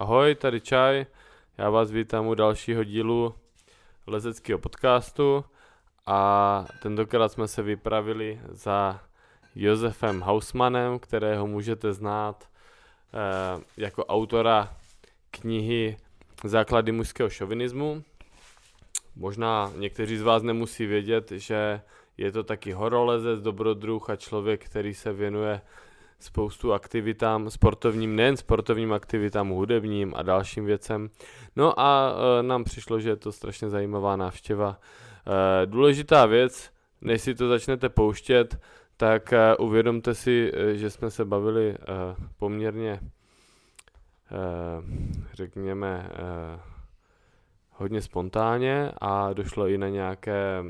Ahoj, tady Čaj. Já vás vítám u dalšího dílu lezeckého podcastu a tentokrát jsme se vypravili za Josefem Hausmanem, kterého můžete znát eh, jako autora knihy Základy mužského šovinismu. Možná někteří z vás nemusí vědět, že je to taky horolezec, dobrodruh a člověk, který se věnuje spoustu aktivitám sportovním, nejen sportovním aktivitám, hudebním a dalším věcem. No a e, nám přišlo, že je to strašně zajímavá návštěva. E, důležitá věc, než si to začnete pouštět, tak e, uvědomte si, e, že jsme se bavili e, poměrně, e, řekněme, e, hodně spontánně a došlo i na nějaké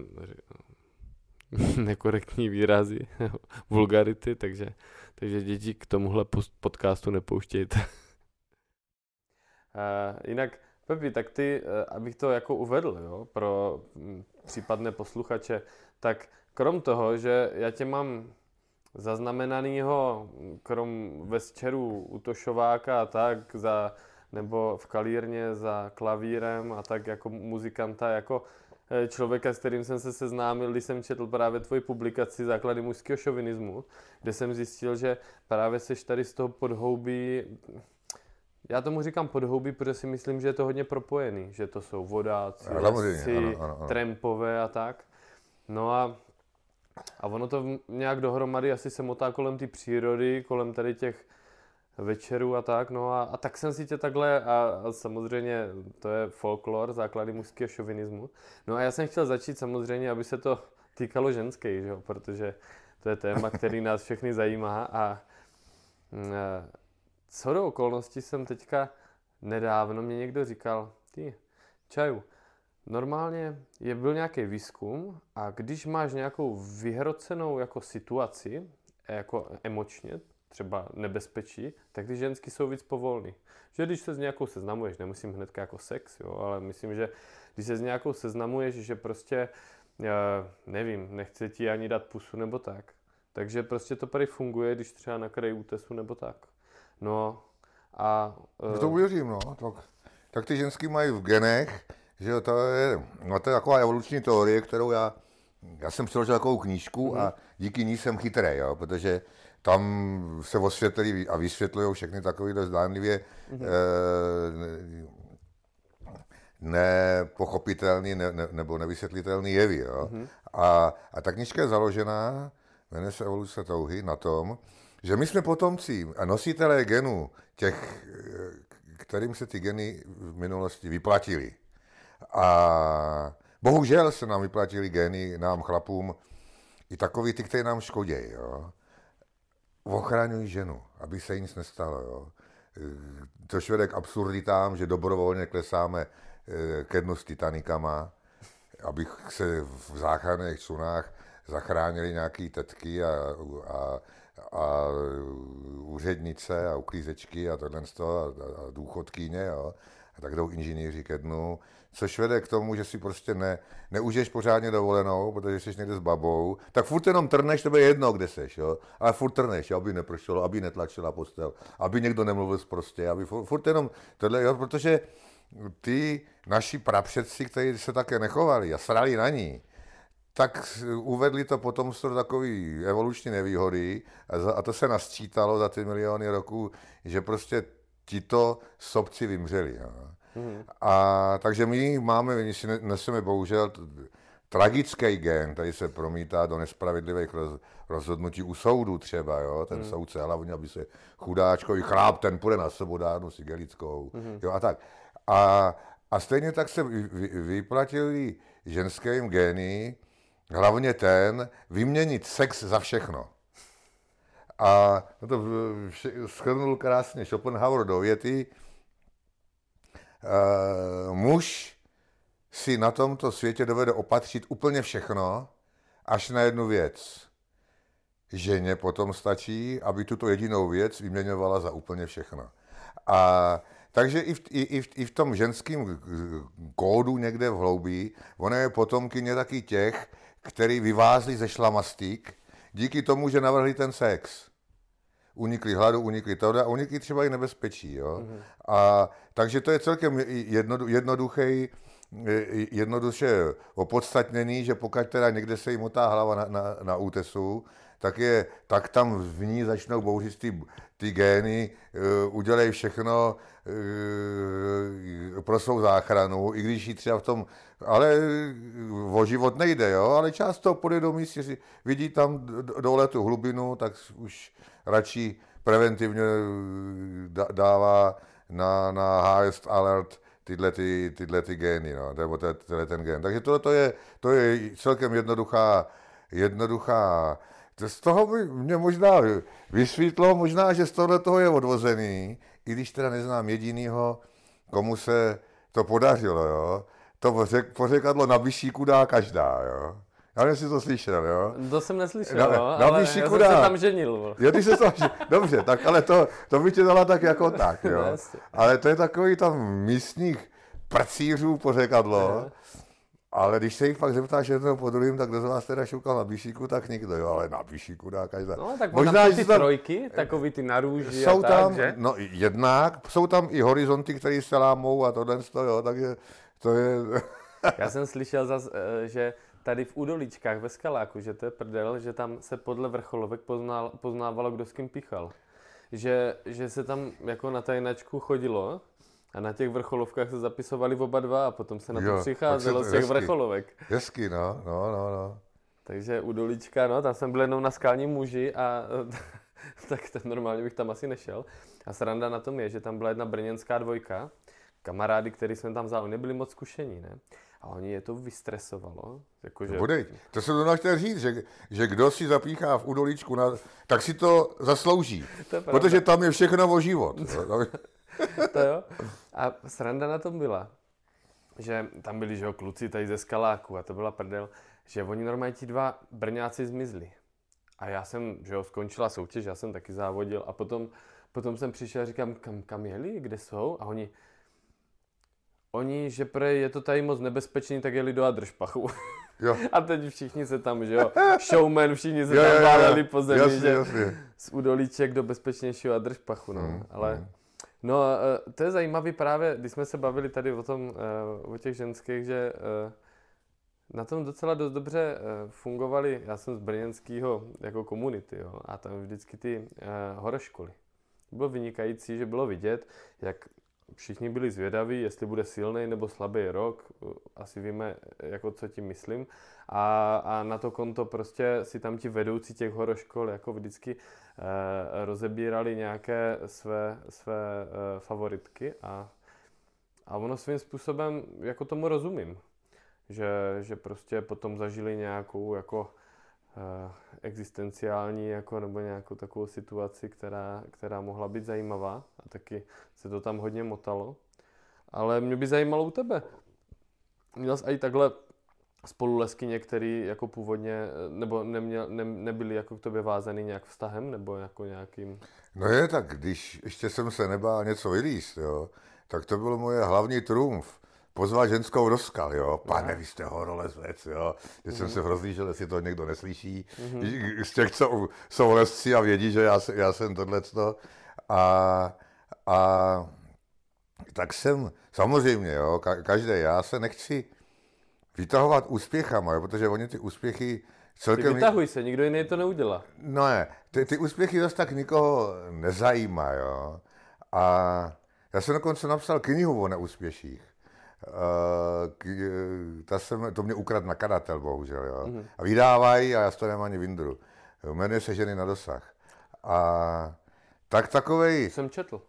nekorektní výrazy, vulgarity, takže, takže děti k tomuhle podcastu nepouštějte. uh, jinak, Pepi, tak ty, uh, abych to jako uvedl jo, pro m, případné posluchače, tak krom toho, že já tě mám zaznamenanýho, krom večerů u Tošováka a tak, za, nebo v kalírně za klavírem a tak jako muzikanta, jako Eh, člověka, s kterým jsem se seznámil, když jsem četl právě tvoji publikaci Základy mužského šovinismu, kde jsem zjistil, že právě seš tady z toho podhoubí, já tomu říkám podhoubí, protože si myslím, že je to hodně propojený, že to jsou vodáci, lesci, trampové a tak. No a, a ono to nějak dohromady asi se motá kolem té přírody, kolem tady těch večeru a tak, no a, a tak jsem si tě takhle, a, a samozřejmě to je folklor, základy mužského šovinismu. No a já jsem chtěl začít samozřejmě, aby se to týkalo ženské, že jo, protože to je téma, který nás všechny zajímá a, a co do okolností jsem teďka nedávno mě někdo říkal, ty, čaju, normálně je byl nějaký výzkum a když máš nějakou vyhrocenou jako situaci, jako emočně, třeba nebezpečí, tak ty ženský jsou víc povolný. Že když se s nějakou seznamuješ, nemusím hned jako sex, jo, ale myslím, že když se s nějakou seznamuješ, že prostě, nevím, nechce ti ani dát pusu nebo tak, takže prostě to tady funguje, když třeba na kraji útesu nebo tak. No a... Uh... To uvěřím, no. Tak, tak ty ženský mají v genech, že to je, no to je taková evoluční teorie, kterou já, já jsem přeložil takovou knížku mm-hmm. a díky ní jsem chytrý, jo, protože tam se osvětlí a vysvětlují všechny takovéhle zdánlivě mm-hmm. e, nepochopitelný ne, ne, nebo nevysvětlitelný jevy. Jo? Mm-hmm. A, a ta knižka je založená, jmenuje se Evoluce touhy, na tom, že my jsme potomci a nositelé genů těch, kterým se ty geny v minulosti vyplatily. A bohužel se nám vyplatili geny, nám chlapům, i takový ty, kteří nám škodí. Jo? Ochraňují ženu, aby se nic nestalo. Jo. To vede k absurditám, že dobrovolně klesáme eh, ke dnu s Titanikama, abych se v záchranných člunách zachránili nějaký tetky a, a, a úřednice a uklízečky a tohle a, a důchodkyně. Jo. A tak jdou inženýři ke dnu což vede k tomu, že si prostě ne, neužiješ pořádně dovolenou, protože jsi někde s babou, tak furt jenom trneš, tebe jedno, kde seš, jo? ale furt trneš, aby nepršelo, aby netlačila postel, aby někdo nemluvil prostě, aby furt, furt jenom tohle, jo? protože ty naši prapředci, kteří se také nechovali a srali na ní, tak uvedli to potom z takový evoluční nevýhody a, za, a to se nasčítalo za ty miliony roků, že prostě tito sobci vymřeli. Jo. Mm. A takže my máme, my si neseme bohužel tragický gen, tady se promítá do nespravedlivých roz, rozhodnutí u soudu třeba, jo, ten mm. soudce hlavně, aby se chudáčkový chláp, ten půjde na sobodárnu s igelickou, mm. jo a tak. A, a stejně tak se vy, vy, vyplatili ženským gény, hlavně ten, vyměnit sex za všechno. A to schrnul krásně Schopenhauer do věty, muž si na tomto světě dovede opatřit úplně všechno, až na jednu věc. Ženě potom stačí, aby tuto jedinou věc vyměňovala za úplně všechno. A takže i v, i, v, i v tom ženském kódu někde v hloubí, ona je potomkyně taky těch, který vyvázli ze šlamastik díky tomu, že navrhli ten sex. Unikli hladu, unikli tohle a unikli třeba i nebezpečí. Jo? Mm-hmm. A, takže to je celkem jednoduchý, jednoduše opodstatněný, že pokud teda někde se jim otá hlava na, na, na útesu, tak, je, tak tam v ní začnou bouřit ty, ty gény, uh, udělej všechno uh, pro svou záchranu, i když ji třeba v tom, ale o život nejde, jo, ale část toho podvědomí si vidí tam dole tu hlubinu, tak už radši preventivně dává na, na highest alert tyhle, ty, tyhle ty gény, no, nebo tenhle ten gen. Takže tohle to je, to je celkem jednoduchá, jednoduchá z toho by mě možná vysvětlo, možná, že z tohle toho je odvozený, i když teda neznám jedinýho, komu se to podařilo, jo. To pořekadlo na vyšíku dá každá, jo. Já nevím, jestli to slyšel, jo? To jsem neslyšel, na, no, na ale já jsem se tam ženil. Jo, ty se tam Dobře, tak ale to, to by tě dala tak jako tak, jo. ale to je takový tam místních prcířů pořekadlo, ale když se jich pak zeptáš jednou po druhým, tak kdo z vás teda šukal na bíšíku, tak nikdo, jo, ale na bíšíku dá každá. No, tak možná, ty tam, trojky, takový ty narůží jsou a tak, tam, že? No, jednak, jsou tam i horizonty, které se lámou a tohle, jo, takže to je... Já jsem slyšel zas, eh, že tady v Udolíčkách ve Skaláku, že to je prdel, že tam se podle vrcholovek poznal, poznávalo, kdo s kým píchal. Že, že se tam jako na tajnačku chodilo a na těch vrcholovkách se zapisovali oba dva a potom se na to jo, přicházelo z těch hezky, vrcholovek. Hezky, no, no, no, no. Takže u Dolíčka, no, tam jsem byl jenom na skalním muži a tak ten normálně bych tam asi nešel. A sranda na tom je, že tam byla jedna brněnská dvojka, kamarády, který jsme tam vzali, nebyli moc zkušení, ne? A oni je to vystresovalo. Jakože... Budej, to jsem to chtěl říct, že, že kdo si zapíchá v udolíčku, na, tak si to zaslouží. to protože tam je všechno o život. to jo. A sranda na tom byla, že tam byli, že jo, kluci tady ze skaláku a to byla prdel, že oni normálně ti dva brňáci zmizli. A já jsem, že jo, skončila soutěž, já jsem taky závodil a potom, potom jsem přišel a říkám, kam, kam jeli, kde jsou? A oni, oni, že pre je to tady moc nebezpečný, tak jeli do Adršpachu. Jo. A teď všichni se tam, že jo, showman, všichni se jo, tam váleli po zemi, jasně, že jasně. z Udolíček do bezpečnějšího Adršpachu, no. Mm, Ale mm. No, to je zajímavé právě, když jsme se bavili tady o tom, eh, o těch ženských, že eh, na tom docela dost dobře fungovaly, já jsem z brněnského jako komunity, jo, a tam vždycky ty horoškoly. Bylo vynikající, že bylo vidět, jak všichni byli zvědaví, jestli bude silný nebo slabý rok, asi víme, jako co tím myslím. A, a na to konto prostě si tam ti vedoucí těch horoškol jako vždycky eh, rozebírali nějaké své, své eh, favoritky a, a ono svým způsobem jako tomu rozumím. Že, že prostě potom zažili nějakou jako eh, existenciální jako, nebo nějakou takovou situaci, která, která mohla být zajímavá a taky se to tam hodně motalo. Ale mě by zajímalo u tebe. Měl jsi i takhle spoluleskyně, který jako původně, nebo neměl, ne, nebyli jako k tobě vázaný nějak vztahem, nebo jako nějakým... No je, tak když ještě jsem se nebál něco vylíst, jo, tak to byl moje hlavní trumf pozvat ženskou do skal, jo. Pane, vy jste horolezec, jo. Když mm-hmm. jsem mhm. se rozlížel, jestli to někdo neslyší. Mm-hmm. Z těch, co jsou lesci a vědí, že já, já jsem tohleto. A, a tak jsem, samozřejmě, jo, každý, já se nechci vytahovat úspěchama, jo, protože oni ty úspěchy celkem... Ty vytahuj se, nikdo jiný to neudělá. No ne, ty, ty úspěchy zase tak nikoho nezajímá, jo. A já jsem dokonce napsal knihu o neúspěších. Uh, ta jsem, to mě ukradl nakadatel, bohužel, jo. Mm-hmm. A vydávají a já to nemám ani vindru. Jmenuje se Ženy na dosah. A tak takovej... Jsem četl.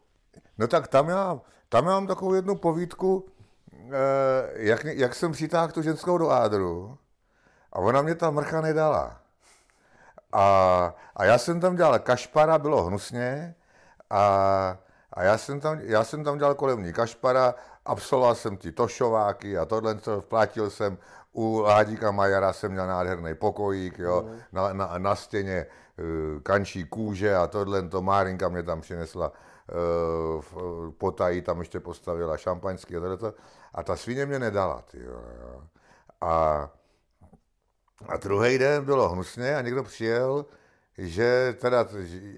No tak tam já, tam já mám takovou jednu povídku, Eh, jak, jak jsem přitáhl tu ženskou do ádru a ona mě ta mrcha nedala. A, a já jsem tam dělal kašpara, bylo hnusně a, a já, jsem tam, já jsem tam dělal kolem ní kašpara, absolvoval jsem ty tošováky a tohle, co vplatil jsem u Ládíka Majara jsem měl nádherný pokojík, jo, mm. na, na, na stěně uh, kančí kůže a tohle, to Márinka mě tam přinesla uh, potají, tam ještě postavila šampaňský a tohle. A ta svině mě nedala, ty jo. A, a druhý den bylo hnusně a někdo přijel, že, teda,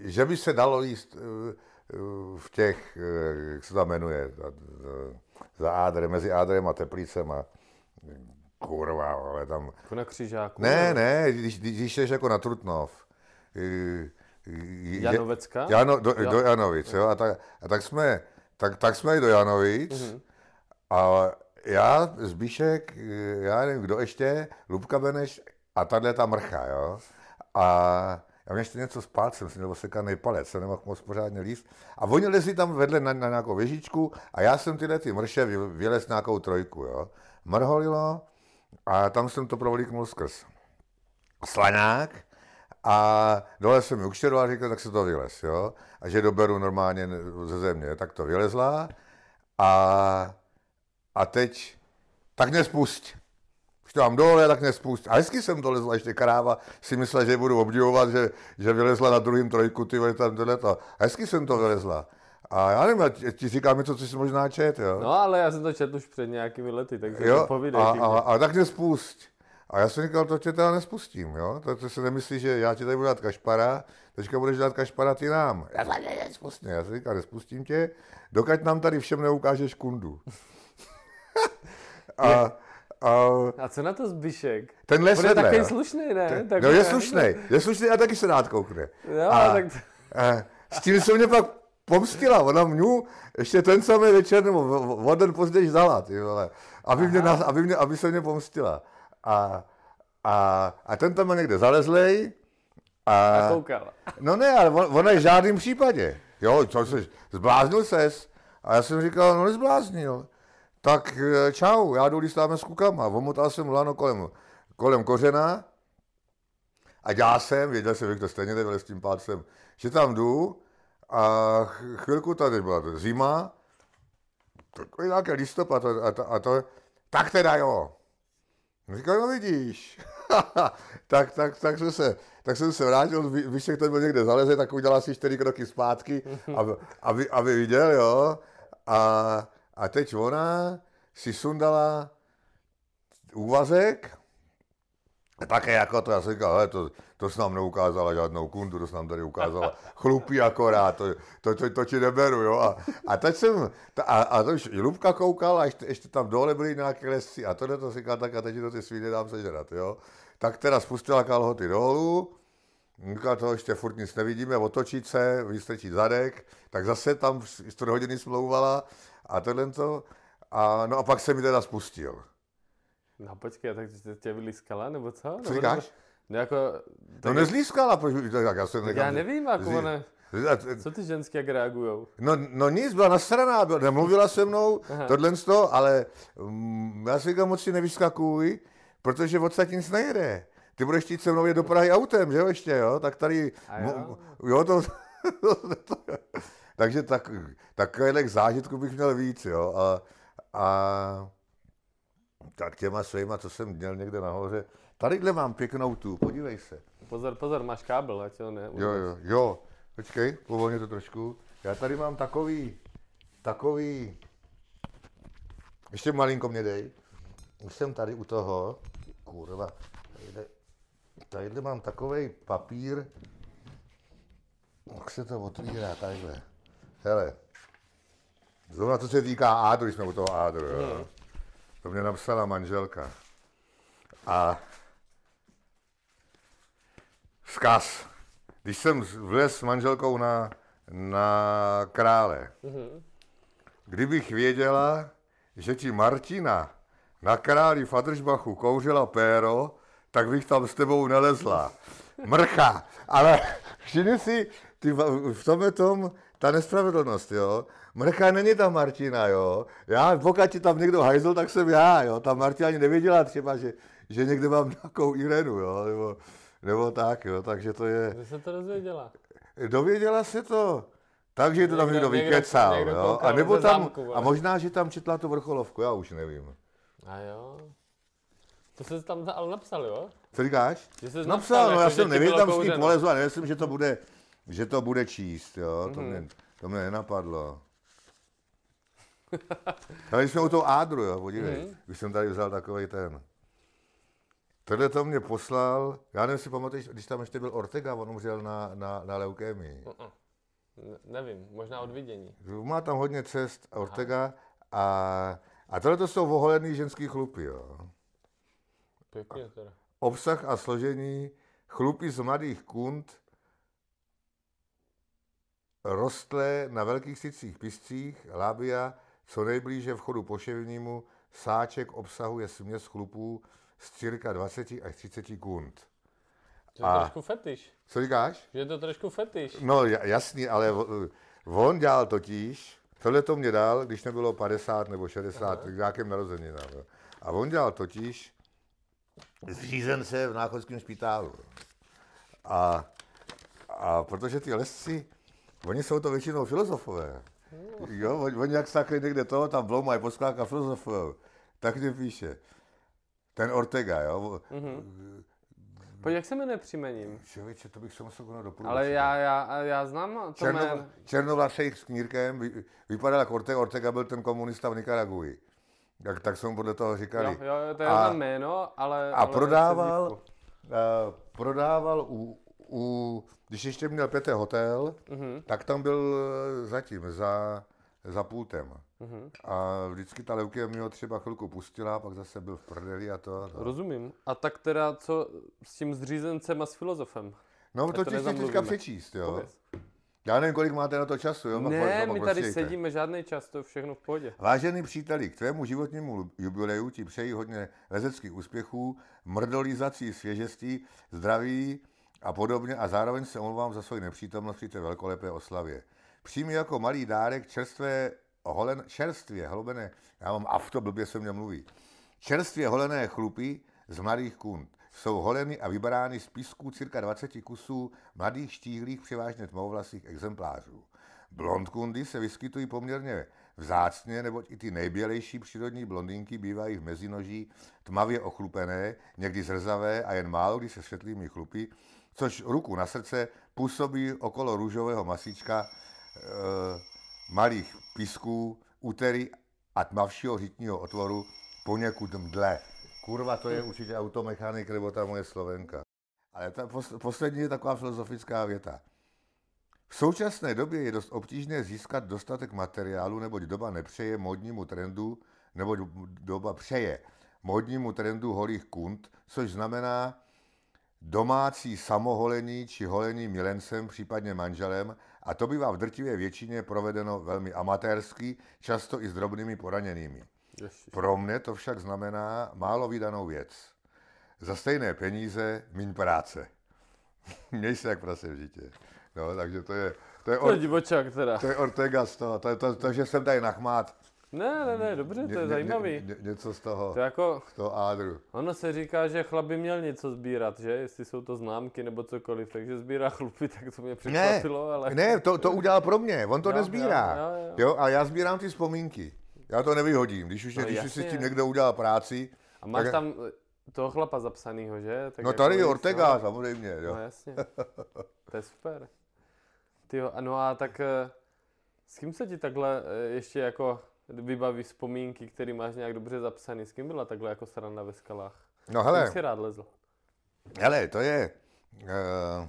že by se dalo jíst v těch, jak se to jmenuje, za Ádre, mezi Ádrem a Teplícem a kurva, ale tam... Jako na křižáku? Ne, ne, když, když jdeš jako na Trutnov. Janovecka? Jano, do, do Janovic, jo, a tak, a tak jsme, tak, tak jsme i do Janovic mm-hmm. a já, Zbíšek, já nevím, kdo ještě, Lubka Beneš a tahle ta mrcha, jo. A já měl ještě něco s palcem, jsem měl osekaný palec, jsem nemohl moc pořádně líst. A oni lezli tam vedle na, na nějakou věžičku a já jsem tyhle ty mrše vylez nějakou trojku, jo. Mrholilo a tam jsem to provlíknul skrz slaňák a dole jsem mi ukštěroval a říkal, tak se to vylez, jo. A že doberu normálně ze země, tak to vylezla a, a teď, tak nespust tam dole, tak nespust. A hezky jsem dolezla, ještě kráva si myslela, že budu obdivovat, že, že vylezla na druhém trojku, ty tam tohleto. A hezky jsem to vylezla. A já nevím, ti říkám něco, co jsi možná čet, jo. No, ale já jsem to četl už před nějakými lety, takže jo? to povídej. A, a, a, tak nespust. A já jsem říkal, to tě teda nespustím, jo. To, to se nemyslí, že já ti tady budu dát kašpara, teďka budeš dát kašpara ty nám. Já to nespustím. Já jsem říkal, nespustím tě, dokud nám tady všem neukážeš kundu. a, a, a co na to Zbyšek? Tenhle On je takový slušný, ne? Ten, tak no je slušný, je slušný a taky se rád koukne. Jo, a, tak... a, s tím se mě pak pomstila, ona mňu ještě ten samý večer, nebo o den později vzala, ty vole, aby, mě, aby, mě, aby se mě pomstila. A, a, a ten tam někde zalezlej. A, a koukal. No ne, ale on, on je v žádném případě. Jo, co jsi, zbláznil ses? A já jsem říkal, no nezbláznil tak eh, čau, já jdu listáme s kukama. Omotal jsem lano kolem, kolem kořena a já jsem, věděl jsem, jak to stejně nebyl s tím pálcem, že tam jdu a chvilku tady byla to zima, takový nějaký listopad a, a, a to, tak teda jo. Říkal, no vidíš. tak, tak, tak, jsem se, tak jsem se vrátil, víš, jak to byl někde zaleze, tak udělal si čtyři kroky zpátky, aby, aby, aby viděl, jo. A a teď ona si sundala úvazek, také jako to, já jsem říkal, to, to jsi nám neukázala žádnou kundu, to jsi nám tady ukázala chlupí akorát, to, to, to, to ti neberu, jo. A, a teď jsem, a, a to už Lubka koukal a ještě, ještě tam dole byly nějaké lesy a tohle to říkal, tak a teď to ty svíny dám sežrat, jo. Tak teda spustila kalhoty dolů, Říkal to ještě furt nic nevidíme, otočit se, vystrčit zadek, tak zase tam 4 hodiny smlouvala a tohle to. A, no a pak se mi teda spustil. No počkej, tak tě, tě vylískala, nebo co? Co říkáš? No, jako, no nezlískala, tak já jsem Já nevím, jako ona, co ty ženské jak reagujou? No, no nic, byla nasraná, byla, nemluvila se mnou, Aha. tohle to, ale um, já si říkám, moc si nevyskakuj, protože odsaď nic nejde. Ty budeš chtít se mnou jet do Prahy autem, že jo, ještě, jo? Tak tady, jo? jo, to, to, to, to, takže tak, takových zážitků bych měl víc, jo. A, a tak těma svýma, co jsem měl někde nahoře. Tadyhle mám pěknou tu, podívej se. Pozor, pozor, máš kábel, ať to ne. Jo, jo, jo. Počkej, povolně to trošku. Já tady mám takový, takový, ještě malinko mě dej. Už jsem tady u toho, kurva, tadyhle, tadyhle mám takový papír, jak se to otvírá, takhle. Hele, zrovna to se týká Ádru, jsme u toho Ádru, jo. Hmm. To mě napsala manželka. A vzkaz. Když jsem vlez s manželkou na, na krále, hmm. kdybych věděla, že ti Martina na králi Fadržbachu kouřila péro, tak bych tam s tebou nelezla. Mrcha. Ale všimni si, ty v tomhle tom ta nespravedlnost, jo. Mrcha není ta Martina, jo. Já, pokud ti tam někdo hajzl, tak jsem já, jo. Ta Martina ani nevěděla třeba, že, že někde mám nějakou Irenu, jo. Nebo, nebo tak, jo. Takže to je... Kde se to dozvěděla? Dověděla se to. Takže to tam někdo, někdo vykecal, někdo jo. A nebo tam, zámku, a možná, že tam četla tu vrcholovku, já už nevím. A jo. To jsi tam ale napsal, jo? Co říkáš? Že jsi napsal, napsal no, já jsem nevěděl, tam s tím polezu a nemyslím, že to bude že to bude číst, jo, mm-hmm. to, mě, to mě nenapadlo. Ale jsme u toho ádru, jo, podívej, mm-hmm. už jsem tady vzal takový ten. Tohle to mě poslal, já nevím, si pamatuješ, když tam ještě byl Ortega, on umřel na, na, na leukémii. Uh-uh. Nevím, možná od vidění. Má tam hodně cest Ortega a, a tohle to jsou oholený ženský chlupy, jo. Pěkně teda. Obsah a složení chlupy z mladých kund rostlé na velkých sicích pistcích, labia, co nejblíže vchodu poševnímu, sáček obsahuje směs chlupů z cirka 20 až 30 kund. To je a... trošku fetiš. Co říkáš? Že je to trošku fetiš. No jasný, ale on dělal totiž, tohle to mě dal, když nebylo 50 nebo 60, Aha. k nějakým narozeninám. A on dělal totiž zřízence v náchodském špitálu. A, a protože ty lesci, oni jsou to většinou filozofové. Jo, oni, oni jak sakli někde toho, tam blou mají poskládka filozofové. Tak mě píše. Ten Ortega, jo. Mm-hmm. Pojď, jak se jmenuje příjmením? Člověče, to bych se musel konat do Ale já, já, já znám to Černo, Černovlasej s knírkem, vy, vypadal jako Ortega, Ortega byl ten komunista v Nikaragui. Tak, tak jsme podle toho říkali. Jo, jo to je a, jméno, ale... A ale prodával, uh, prodával u, u, když ještě měl Pěté hotel, uh-huh. tak tam byl zatím za, za pultem. Uh-huh. A vždycky ta leukemie ho třeba chvilku pustila, pak zase byl v prdeli a to. to. Rozumím. A tak teda co s tím zřízencem a s filozofem? No to ti si teďka přečíst, jo. Pověz. Já nevím, kolik máte na to času, jo? Ne, my tady prostě sedíme, žádný čas, to je všechno v pohodě. Vážený příteli, k tvému životnímu jubileu ti přeji hodně lezeckých úspěchů, mrdolizací svěžestí, zdraví a podobně a zároveň se omlouvám za svoji nepřítomnost při té velkolepé oslavě. Přijmi jako malý dárek čerstvé holen, čerstvě hlobené, já mám afto, blbě se mě mluví, čerstvě holené chlupy z mladých kund. Jsou holeny a vybarány z písků cirka 20 kusů mladých štíhlých, převážně tmovlasých exemplářů. Blondkundy se vyskytují poměrně vzácně, neboť i ty nejbělejší přírodní blondinky bývají v mezinoží tmavě ochlupené, někdy zrzavé a jen málo kdy se světlými chlupy, což ruku na srdce působí okolo růžového masíčka e, malých písků, útery a tmavšího řitního otvoru poněkud mdle. Kurva, to je určitě automechanik nebo ta moje slovenka. Ale ta poslední je taková filozofická věta. V současné době je dost obtížné získat dostatek materiálu, neboť doba nepřeje modnímu trendu, neboť doba přeje modnímu trendu holých kund, což znamená domácí samoholení či holení milencem, případně manželem, a to bývá v drtivé většině provedeno velmi amatérsky, často i s drobnými poraněnými. Pro mě to však znamená málo vydanou věc. Za stejné peníze míň práce. Měj se jak prase v žitě. No, takže to je... To je, to je divočák teda. To je Ortega z toho. To, je to, to, že jsem tady nachmát. Ne, ne, ne, dobře, to je ně, zajímavý. Ně, ně, něco z toho, to jako, z toho ádru. Ono se říká, že chlap by měl něco sbírat, že? Jestli jsou to známky nebo cokoliv, takže sbírá chlupy, tak to mě překvapilo, ne, ale... Ne, to, to udělal pro mě, on to jo, nezbírá. Jo, jo, jo. jo, a já sbírám ty vzpomínky. Já to nevyhodím, když už, no, když už si s tím někdo udělal práci. A máš tak... tam toho chlapa zapsanýho, že? Tak no tady je Ortega, no. samozřejmě. Jo. No jasně, to je super. Tyjo, no a tak eh, s kým se ti takhle eh, ještě jako vybaví vzpomínky, které máš nějak dobře zapsaný? S kým byla takhle jako sranda ve skalách? No hele. S kým jsi rád lezl? Hele, to je... Uh,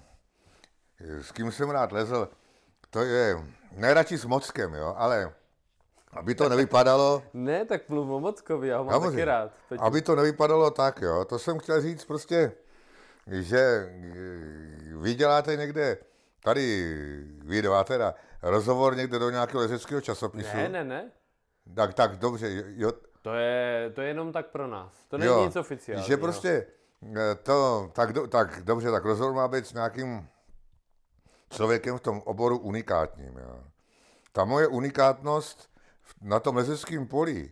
s kým jsem rád lezl, to je nejradši s Mockem, jo, ale aby to nevypadalo... ne, tak mluv o Mockovi, já ho mám taky rád. Teď... Aby to nevypadalo tak, jo, to jsem chtěl říct prostě, že eh, vy děláte někde, tady vy dva teda, rozhovor někde do nějakého lezeckého časopisu. Ne, ne, ne. Tak, tak, dobře, jo. To je, to je jenom tak pro nás, to není jo, nic oficiálního. Že prostě eh, to, tak, do, tak dobře, tak rozhovor má být s nějakým člověkem v tom oboru unikátním, jo. Ta moje unikátnost na tom lezeckém poli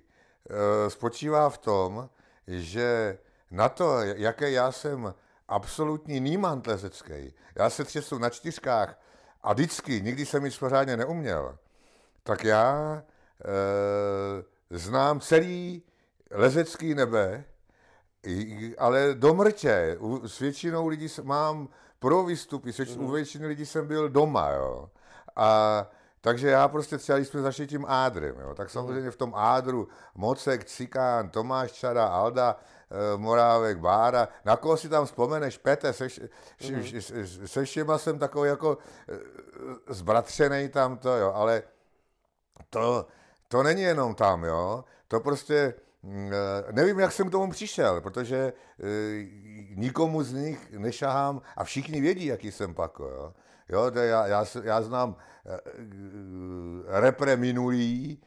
e, spočívá v tom, že na to, jaké já jsem absolutní nímant lezecký, já se třesu na čtyřkách a vždycky, nikdy jsem nic pořádně neuměl, tak já znám celý lezecký nebe, ale do mrtě. S většinou lidí mám pro výstupy, s u většiny lidí jsem byl doma, jo. A takže já prostě třeba, když jsme zašli tím Ádrem, jo, tak samozřejmě v tom Ádru Mocek, Cikán, Tomáš Čada, Alda, e, Morávek, Bára, na koho si tam vzpomeneš, Pete, se, mm. se všema jsem takový jako e, zbratřený tam to, jo, ale to, to není jenom tam, jo, to prostě, mm, e, nevím, jak jsem k tomu přišel, protože e, nikomu z nich nešahám a všichni vědí, jaký jsem pak, jo. Jo, já, já, já znám uh, repre minulý,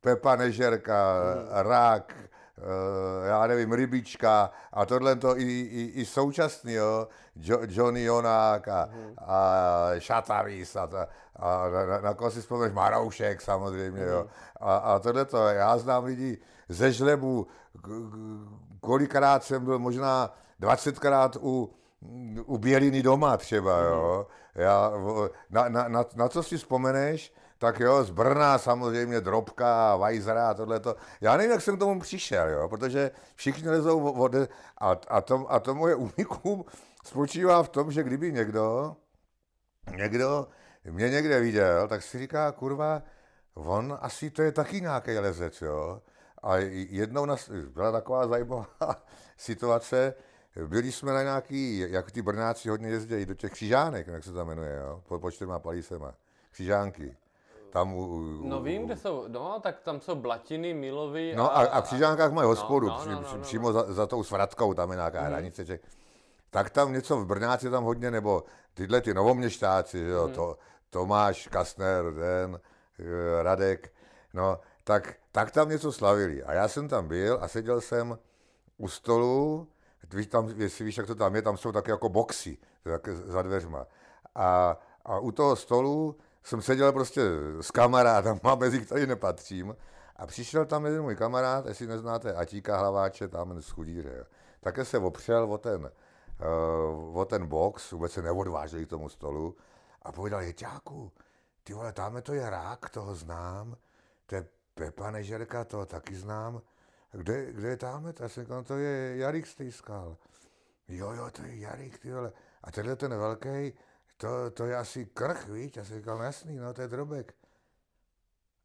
Pepa Nežerka, hmm. Rák, já nevím, Rybička a tohle to i, i, i současný, jo, jo, Johnny Jonák a, hmm. a Šatavis a, ta, a na, na koho si vzpomeneš, Maroušek samozřejmě, hmm. jo. A, a tohle to, já znám lidi ze žlebu, kolikrát jsem byl možná 20krát u u Běliny doma třeba, mhm. jo. Já, na, na, na, na co si vzpomeneš, tak jo, z Brna samozřejmě Drobka, Vajzera a tohleto. Já nevím, jak jsem k tomu přišel, jo, protože všichni lezou vody a, a, to, a to moje unikum spočívá v tom, že kdyby někdo, někdo mě někde viděl, tak si říká, kurva, on asi to je taky nějaký lezec, jo. A jednou nás, byla taková zajímavá situace, byli jsme na nějaký, jak ty Brnáci hodně jezdí do těch křižánek, jak se to jmenuje, jo? pod, pod čtyřma palísema. Křižánky. Tam u, u, no vím, kde jsou, no tak tam jsou Blatiny, Milovy. No a, a, a v Křižánkách mají no, hospodu, no, no, no, no, no, přímo za, za tou svratkou, tam je nějaká mm. hranice. Že, tak tam něco v Brnáci tam hodně, nebo tyhle ty novoměštáci, jo, mm. to, Tomáš, Kastner, ten, eh, Radek, no, tak, tak tam něco slavili. A já jsem tam byl a seděl jsem u stolu, víš, tam, jestli víš, jak to tam je, tam jsou také jako boxy tak za dveřma. A, a u toho stolu jsem seděl prostě s kamarádem, a mezi který nepatřím, a přišel tam jeden můj kamarád, jestli neznáte Atíka Hlaváče, tam z Chudíře. Také se opřel o ten, uh, o ten box, vůbec se neodváželi k tomu stolu a povedal, Jeťáku, ty vole, tam to je rák, toho znám, to je Pepa Nežerka, toho taky znám, kde, kde je tamhle? Já jsem říkal, no to je Jarik z té skal. Jo, jo, to je Jarik, ty vole. A tenhle ten velký, to, to je asi krch, víš? Já jsem říkal, no jasný, no to je drobek.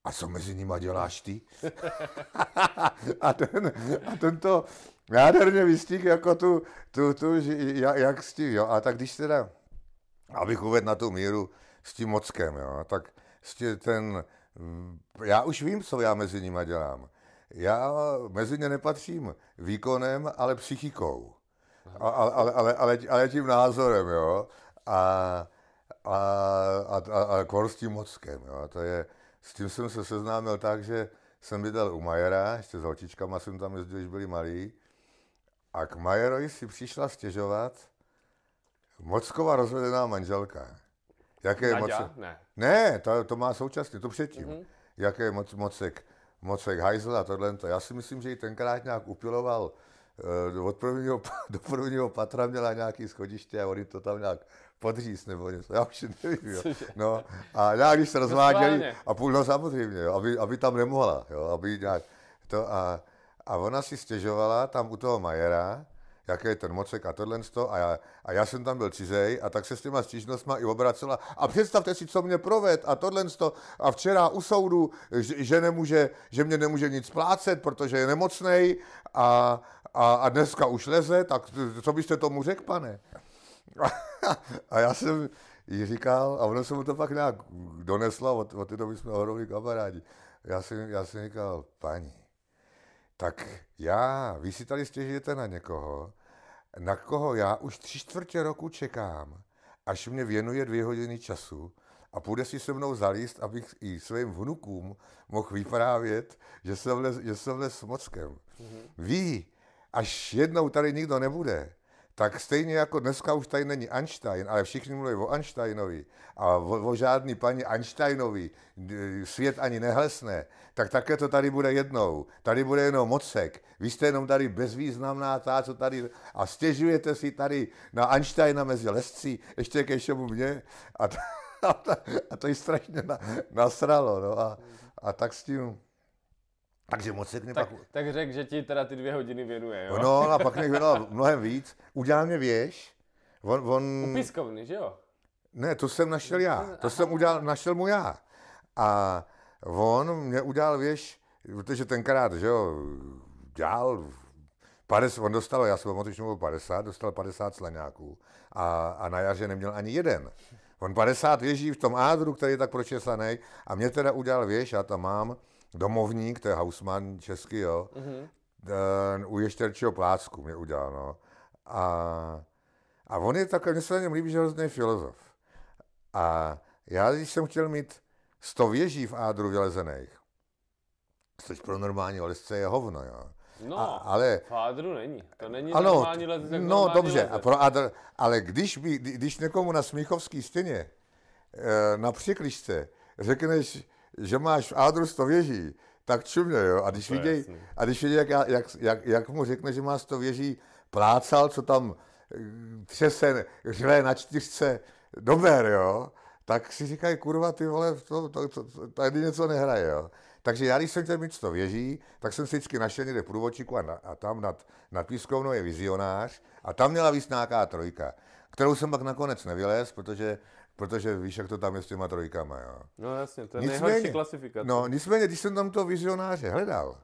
A co mezi nima děláš ty? a, ten, a tento nádherně vystík jako tu, tu, tu jak, jak s tím, jo. A tak když teda, abych uvedl na tu míru s tím mockem, jo, tak ten, já už vím, co já mezi nima dělám. Já mezi ně nepatřím výkonem, ale psychikou. Ale, ale, ale, ale tím názorem, jo. A, a, a, a, a kvorským mockem, jo. To je, s tím jsem se seznámil tak, že jsem bydlel u Majera, ještě s holčičkama jsem tam jezdil, když byli malí. A k Majerovi si přišla stěžovat Mocková rozvedená manželka. Jaké Nadia? moc... Ne. Ne, to, to má současně, to předtím. Mm-hmm. Jaké moc, mocek Mocek Heisel a tohle. Já si myslím, že ji tenkrát nějak upiloval uh, od prvního, do prvního patra měla nějaký schodiště a oni to tam nějak podříz nebo něco, já už nevím, jo. No, a nějak, když se rozváděli, a půl, no samozřejmě, jo, aby, aby tam nemohla, jo, aby nějak, to a, a ona si stěžovala tam u toho Majera, jaký je ten mocek a tohle a já, a já jsem tam byl cizej a tak se s těma stížnostma i obracela a představte si, co mě proved a tohle a včera u soudu, že, že, nemůže, že mě nemůže nic splácet, protože je nemocnej a, a, a dneska už leze, tak co byste tomu řekl, pane? A, já jsem jí říkal, a ono se mu to pak nějak doneslo, od, od té doby jsme ohromní kamarádi. Já jsem, já jsem říkal, paní, tak já, vy si tady stěžujete na někoho, na koho já už tři čtvrtě roku čekám, až mě věnuje dvě hodiny času a půjde si se mnou zalíst, abych i svým vnukům mohl vyprávět, že jsem les, že jsem les s mockem. Mm-hmm. Ví, až jednou tady nikdo nebude, tak stejně jako dneska už tady není Einstein, ale všichni mluví o Einsteinovi a o, o žádný paní Einsteinovi svět ani nehlesne, tak také to tady bude jednou. Tady bude jenom mocek. Vy jste jenom tady bezvýznamná ta, co tady... A stěžujete si tady na Einsteina mezi lesci, ještě ke všemu mě. A, to, a, to, a to jí strašně na, nasralo. No. A, a tak s tím... Takže moc tak, pak... tak řekl, že ti teda ty dvě hodiny věnuje, jo? No, a pak mě věnoval mnohem víc. Udělal mě věž. On, on... U pískovny, že jo? Ne, to jsem našel já. To jsem udělal, našel mu já. A on mě udělal věž, protože tenkrát, že jo, dělal 50, on dostal, já jsem pamatuju, že byl 50, dostal 50 slaňáků a, a na jaře neměl ani jeden. On 50 věží v tom ádru, který je tak pročesaný a mě teda udělal věž, já tam mám domovník, to je Hausmann český, jo, mm-hmm. u Ješterčího plácku mě udělal, no. A, a on je takový, mně se na něm líbí, že hrozný filozof. A já, když jsem chtěl mít 100 věží v ádru vylezených, což pro normální lesce je hovno, jo. No, a, ale v ádru není. To není ano, normální let, No normální dobře, a pro ádr, ale když, by, když někomu na Smíchovské stěně e, na přiklišce řekneš, že máš v ádru 100 věží, tak čumě, jo. A když vidějí, a když vidějí, jak, jak, jak, jak, mu řekne, že má 100 věží, plácal, co tam eh, třese, řve na čtyřce, dober, jo, tak si říkají, kurva, ty vole, to, to, to, to, tady něco nehraje, jo. Takže já, když jsem chtěl mít to věží, tak jsem si vždycky našel někde průvodčíku a, na, a tam nad, nad Pískovnou je vizionář a tam měla víc nějaká trojka, kterou jsem pak nakonec nevylez, protože protože víš, jak to tam je s těma trojkama, jo. No jasně, to je nicméně, nejhorší klasifikace. No, nicméně, když jsem tam toho vizionáře hledal,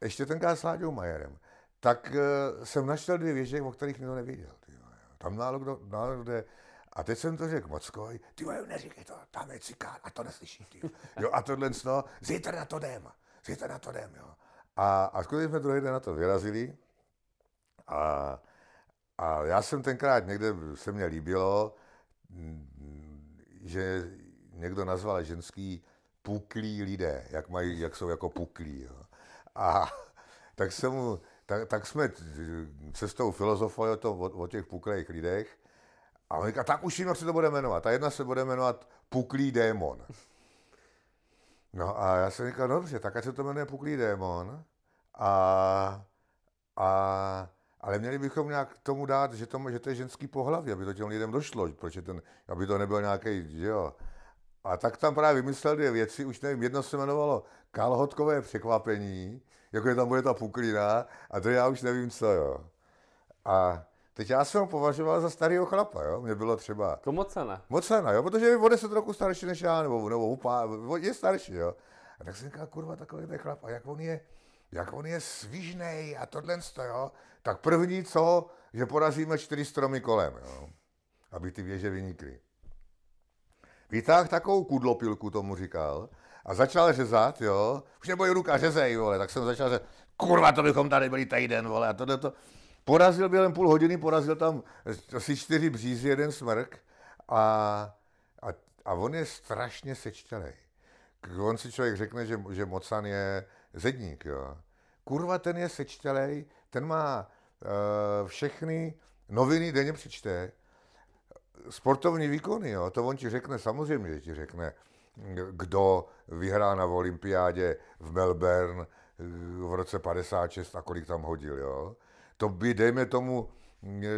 ještě tenkrát s Láďou Majerem, tak uh, jsem našel dvě věže, o kterých nikdo nevěděl. Ty, tam málo kdo, málo kdo a teď jsem to řekl Mockovi, ty vole, neříkej to, tam je cikán a to neslyší, ty. Jo, a tohle no, zítra na to jdem, zítra na to jdem, jo. A, a skutečně jsme druhý den na to vyrazili a, a já jsem tenkrát někde, se mně líbilo, že někdo nazval ženský puklí lidé, jak, mají, jak jsou jako puklí. Jo. A tak, jsem, tak, tak jsme cestou filozofovali o, tom, o, o těch puklých lidech a on říká, tak už vím, jak se to bude jmenovat. Ta jedna se bude jmenovat Puklý démon. No a já jsem říkal, dobře, tak ať se to jmenuje Puklý démon. A, a, ale měli bychom nějak tomu dát, že to, že to je ženský pohlaví, aby to těm lidem došlo, proč ten, aby to nebylo nějaký, že jo. A tak tam právě vymyslel dvě věci, už nevím, jedno se jmenovalo kalhotkové překvapení, jako je tam bude ta puklina, a to já už nevím co, jo. A Teď já jsem ho považoval za starého chlapa, jo? Mě bylo třeba... To Mocana. Mocana, jo? Protože je o deset roku starší než já, nebo, nebo upá, je starší, jo? A tak jsem říkal, kurva, takový ten chlap, a jak on je, jak on je svížnej a tohle, jo? Tak první co, že porazíme čtyři stromy kolem, jo? Aby ty věže vynikly. Vytáhl takovou kudlopilku, tomu říkal, a začal řezat, jo? Už nebo ruka řezej, vole, tak jsem začal řezat, kurva, to bychom tady byli týden, vole, a tohle to. Porazil během půl hodiny, porazil tam asi čtyři břízy, jeden smrk a, a, a on je strašně sečtělej. On si člověk řekne, že, že Mocan je zedník, jo. Kurva, ten je sečtělej, ten má uh, všechny noviny denně přečte, sportovní výkony, jo, to on ti řekne, samozřejmě, že ti řekne, kdo vyhrál na olympiádě v Melbourne eh, v roce 56 a kolik tam hodil, jo to by, dejme tomu,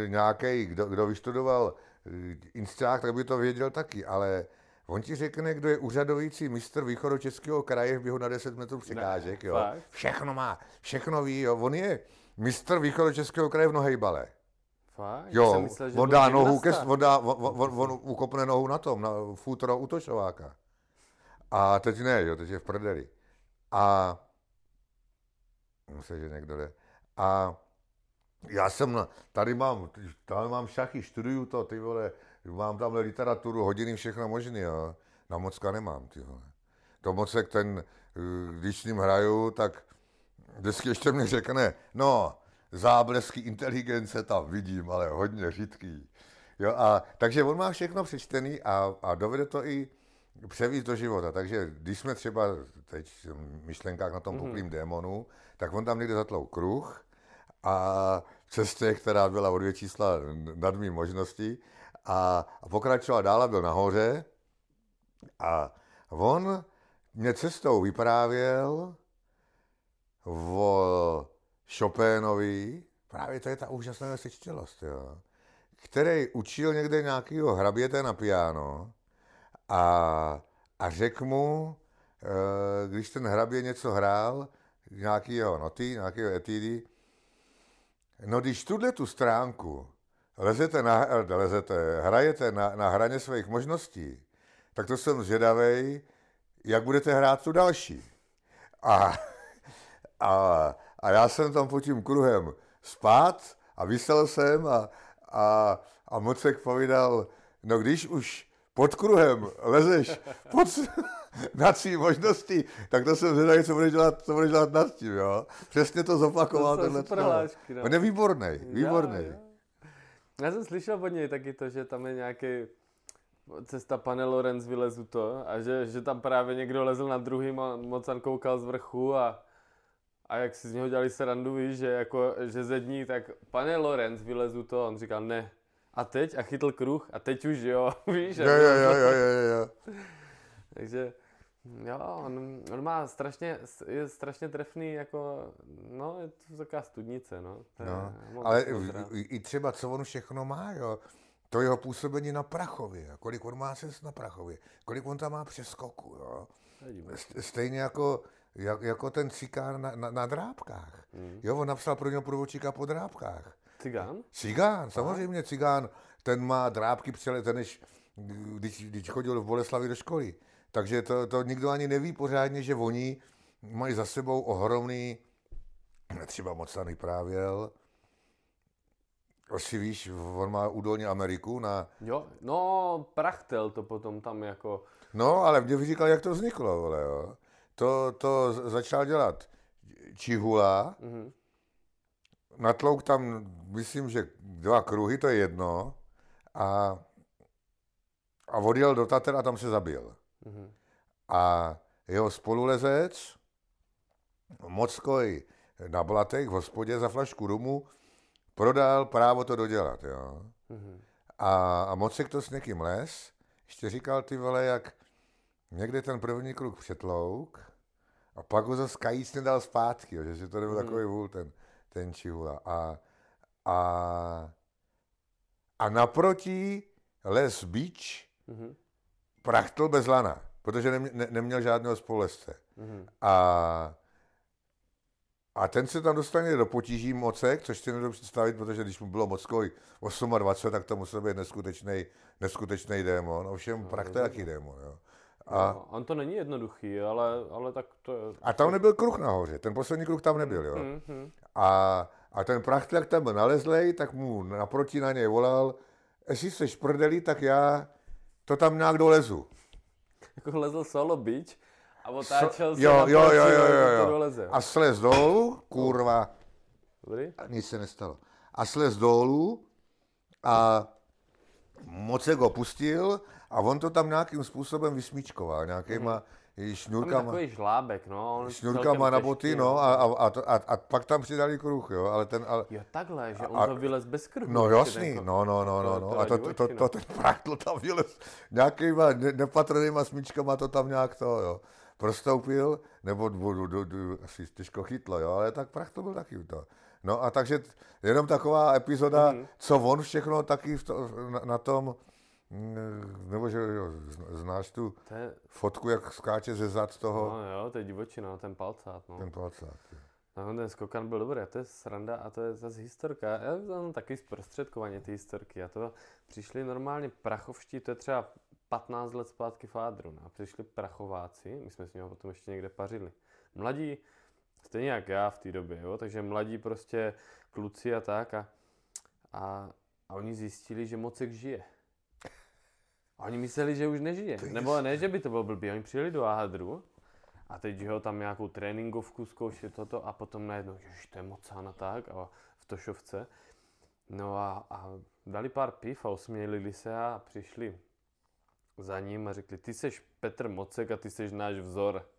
nějaký, kdo, kdo vystudoval eh, Insták, tak by to věděl taky, ale on ti řekne, kdo je úřadující mistr východočeského kraje v běhu na 10 metrů překážek, jo. Všechno má, všechno ví, jo. On je mistr východočeského kraje v nohejbale. Fakt? Jo, myslel, že on dá nohu, ke, on, dá, on, on, on, ukopne nohu na tom, na futro útočováka. A teď ne, jo, teď je v prdeli. A myslím, že někdo jde. A já jsem, tady mám, tady mám šachy, študuju to, ty vole, mám tamhle literaturu, hodiny, všechno možné, jo. Na mocka nemám, ty vole. To mocek ten, když s ním hraju, tak vždycky ještě mi řekne, no, záblesky inteligence tam vidím, ale hodně řídký. Jo, a, takže on má všechno přečtený a, a dovede to i převíst do života. Takže když jsme třeba teď v myšlenkách na tom mm-hmm. démonu, tak on tam někde zatlou kruh a cestě, která byla o dvě čísla nad mým možností a, a pokračoval dál a byl nahoře a on mě cestou vyprávěl o Chopinovi, právě to je ta úžasná sečtělost, jo, který učil někde nějakého hraběte na piano a, a řekl mu, eh, když ten hrabě něco hrál, nějaký jeho noty, nějakého etidy, No když tuhle tu stránku lezete, na, lezete hrajete na, na hraně svých možností, tak to jsem zvědavý, jak budete hrát tu další. A, a, a já jsem tam pod tím kruhem spát a vysel jsem a, a, a Mocek povídal, no když už pod kruhem lezeš pod, na svý možnosti, tak to jsem zvědavý, co budeš dělat, co budeš dělat nad tím, jo. Přesně to zopakoval To tenhle hlášky, no. On je výborný, výborný. Já, já. já jsem slyšel od něj taky to, že tam je nějaký cesta pane Lorenz vylezu to a že, že tam právě někdo lezl na druhý a mocan koukal z vrchu a, a jak si z něho dělali srandu, víš, že, jako, že zední, tak pane Lorenz vylezu to, on říkal ne. A teď? A chytl kruh a teď už jo, víš. Jo, jo, jo, jo, jo, jo. Takže jo, on, on má strašně, je strašně trefný, jako, no, je to taková studnice, no. To je No, moc ale rád. i, třeba, co on všechno má, jo. To jeho působení na Prachově, kolik on má cest na Prachově, kolik on tam má přeskoku, jo. Je Stejně jako, jak, jako ten cikán na, na, na drábkách. Mm. Jo, on napsal pro něho průvodčíka po drábkách. Cigán? Cigán, samozřejmě cigán, ten má drábky přele, ten než, když, když chodil v Boleslavi do školy. Takže to, to nikdo ani neví pořádně, že oni mají za sebou ohromný, třeba moc vyprávěl, asi víš, on má údolně Ameriku na... Jo, no, Prachtel to potom tam jako, No, ale mě říkal, jak to vzniklo, vole, jo. To, to začal dělat Čihula, mhm. natlouk tam, myslím, že dva kruhy, to je jedno, a, a odjel do Tater a tam se zabil. Mhm. A jeho spolulezec, Mockoj na Blatech v hospodě za flašku rumu, prodal právo to dodělat, jo. Mhm. A, a Mocek to s někým les, ještě říkal ty vole, jak někde ten první kruh přetlouk a pak ho zase kajíc nedal zpátky, jo, že si to nebyl Mhm. takový vůl ten, ten Čihula. A, a, a naproti les Beach Mhm. prachtl bez lana, protože nemě, ne, neměl žádného spolezce. Mhm. A, a ten se tam dostane do potíží mocek, což si nedovedu představit, protože když mu bylo mockoj 28, tak to musel být neskutečný, neskutečný démon. Ovšem, prach to je jaký démon. Jo. A, A on to není jednoduchý, ale, ale tak to je... a tam nebyl kruh nahoře, ten poslední kruh tam nebyl. Jo. Mhm. A, a ten prach, jak tam byl nalezlej, tak mu naproti na něj volal, jestli jsi prdelí, tak já to tam nějak dolezu. Jako lezl solo beach a otáčel se jo, naproti, jo, jo, jo, jo, to jo. doleze. A slez dolů, kurva, Dobrý? a nic se nestalo. A slez dolů a mocek ho pustil a on to tam nějakým způsobem vysmíčkoval, nějakýma Tam je šňůrkama, takový žlábek, no. on celkem na těžký, boty, no, a, a, a, a, a, pak tam přidali kruh, jo, ale ten, ale, Jo, takhle, že on A- to vylez bez krku. no ještě jasný, ten no, no, no, no, no, a to, to, to, to ten prachtl tam vylez nějakýma ne, nepatrnýma smíčkama to tam nějak to, jo, prostoupil, nebo do, do, do, do, asi těžko chytlo, jo, ale tak prach to byl taky to. No a takže jenom taková epizoda, Mhm. co on všechno taky v to, na, na tom, mm, nebo že jo, zn- znáš tu To je, fotku, jak skáče ze zad toho, no jo, to je divočina, ten palcát, no. ten palcák. No, ten skokan byl dobrý, a to je sranda a to je zase historka. Já mám taky zprostředkovaně ty historky a to přišli normálně prachovští, to je třeba 15 let zpátky v Ádru, no, a přišli prachováci, my jsme s nimi potom ještě někde pařili. Mladí, stejně jak já v té době, jo, takže mladí prostě kluci a tak a, a, a oni zjistili, že Mocek žije. A oni mysleli, že už nežije. Nebo ne, že by to bylo blbý. Oni přijeli do Ahadru a teď, ho tam nějakou tréninkovku zkoušet toto a potom najednou, že to je mocán a tak a v Tošovce. No a, a dali pár piv a osmělili se a přišli za ním a řekli, ty seš Petr Mocek a ty seš náš vzor.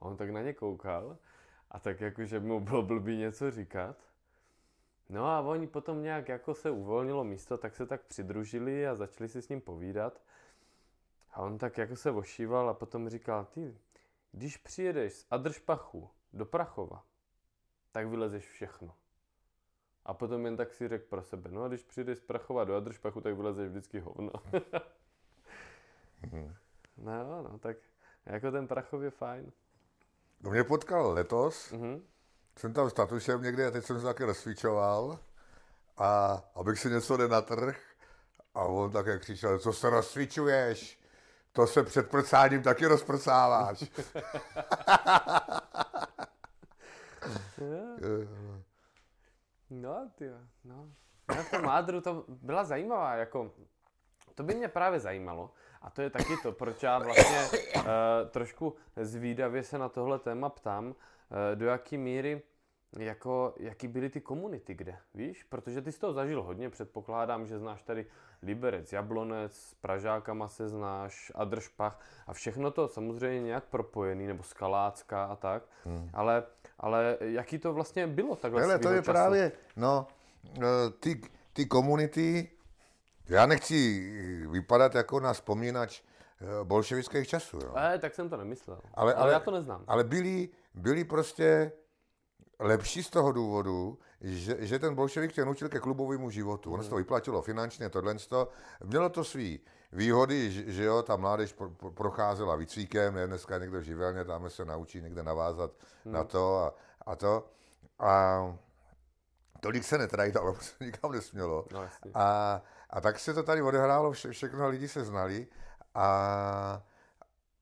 A on tak na ně koukal a tak jako, že mu bylo blbý něco říkat. No a oni potom nějak jako se uvolnilo místo, tak se tak přidružili a začali si s ním povídat. A on tak jako se ošíval a potom říkal, ty, když přijedeš z Adršpachu do Prachova, tak vylezeš všechno. A potom jen tak si řekl pro sebe, no a když přijdeš z Prachova do Adršpachu, tak vylezeš vždycky hovno. no jo, no, tak jako ten Prachov je fajn. To mě potkal letos, Mhm. jsem tam s Tatušem někde a teď jsem se taky rozsvičoval a abych si něco nenatrh. A on také křičel, co se rozcvičuješ? To se před prcáním taky rozprcáváš. no, ty no. Na tom Mádru to byla zajímavá, jako, to by mě právě zajímalo. A to je taky to, proč já vlastně uh, trošku zvídavě se na tohle téma ptám, uh, do jaký míry jako, jaký byly ty komunity kde, víš? Protože ty jsi to zažil hodně, předpokládám, že znáš tady Liberec, Jablonec, s Pražákama se znáš, Adršpach a všechno to samozřejmě nějak propojený, nebo Skalácka a tak, hmm. ale, ale jaký to vlastně bylo takhle Hele, to je času? právě, no, eh, ty, ty komunity, já nechci vypadat jako na vzpomínač eh, bolševických časů. Jo. E, tak jsem to nemyslel, ale, ale, ale já to neznám. Ale byli, byli prostě lepší z toho důvodu, že, že ten bolševik tě nutil ke klubovému životu. Hmm. Ono se to vyplatilo finančně, tohle. Mělo to svý výhody, že, že jo, ta mládež pro, pro, procházela výcvikem, ne, dneska někdo živelně, tam se naučí někde navázat hmm. na to a, a to. A tolik se netrajdalo, protože nikam nesmělo. No, a, a tak se to tady odehrálo, vše, všechno lidi se znali a,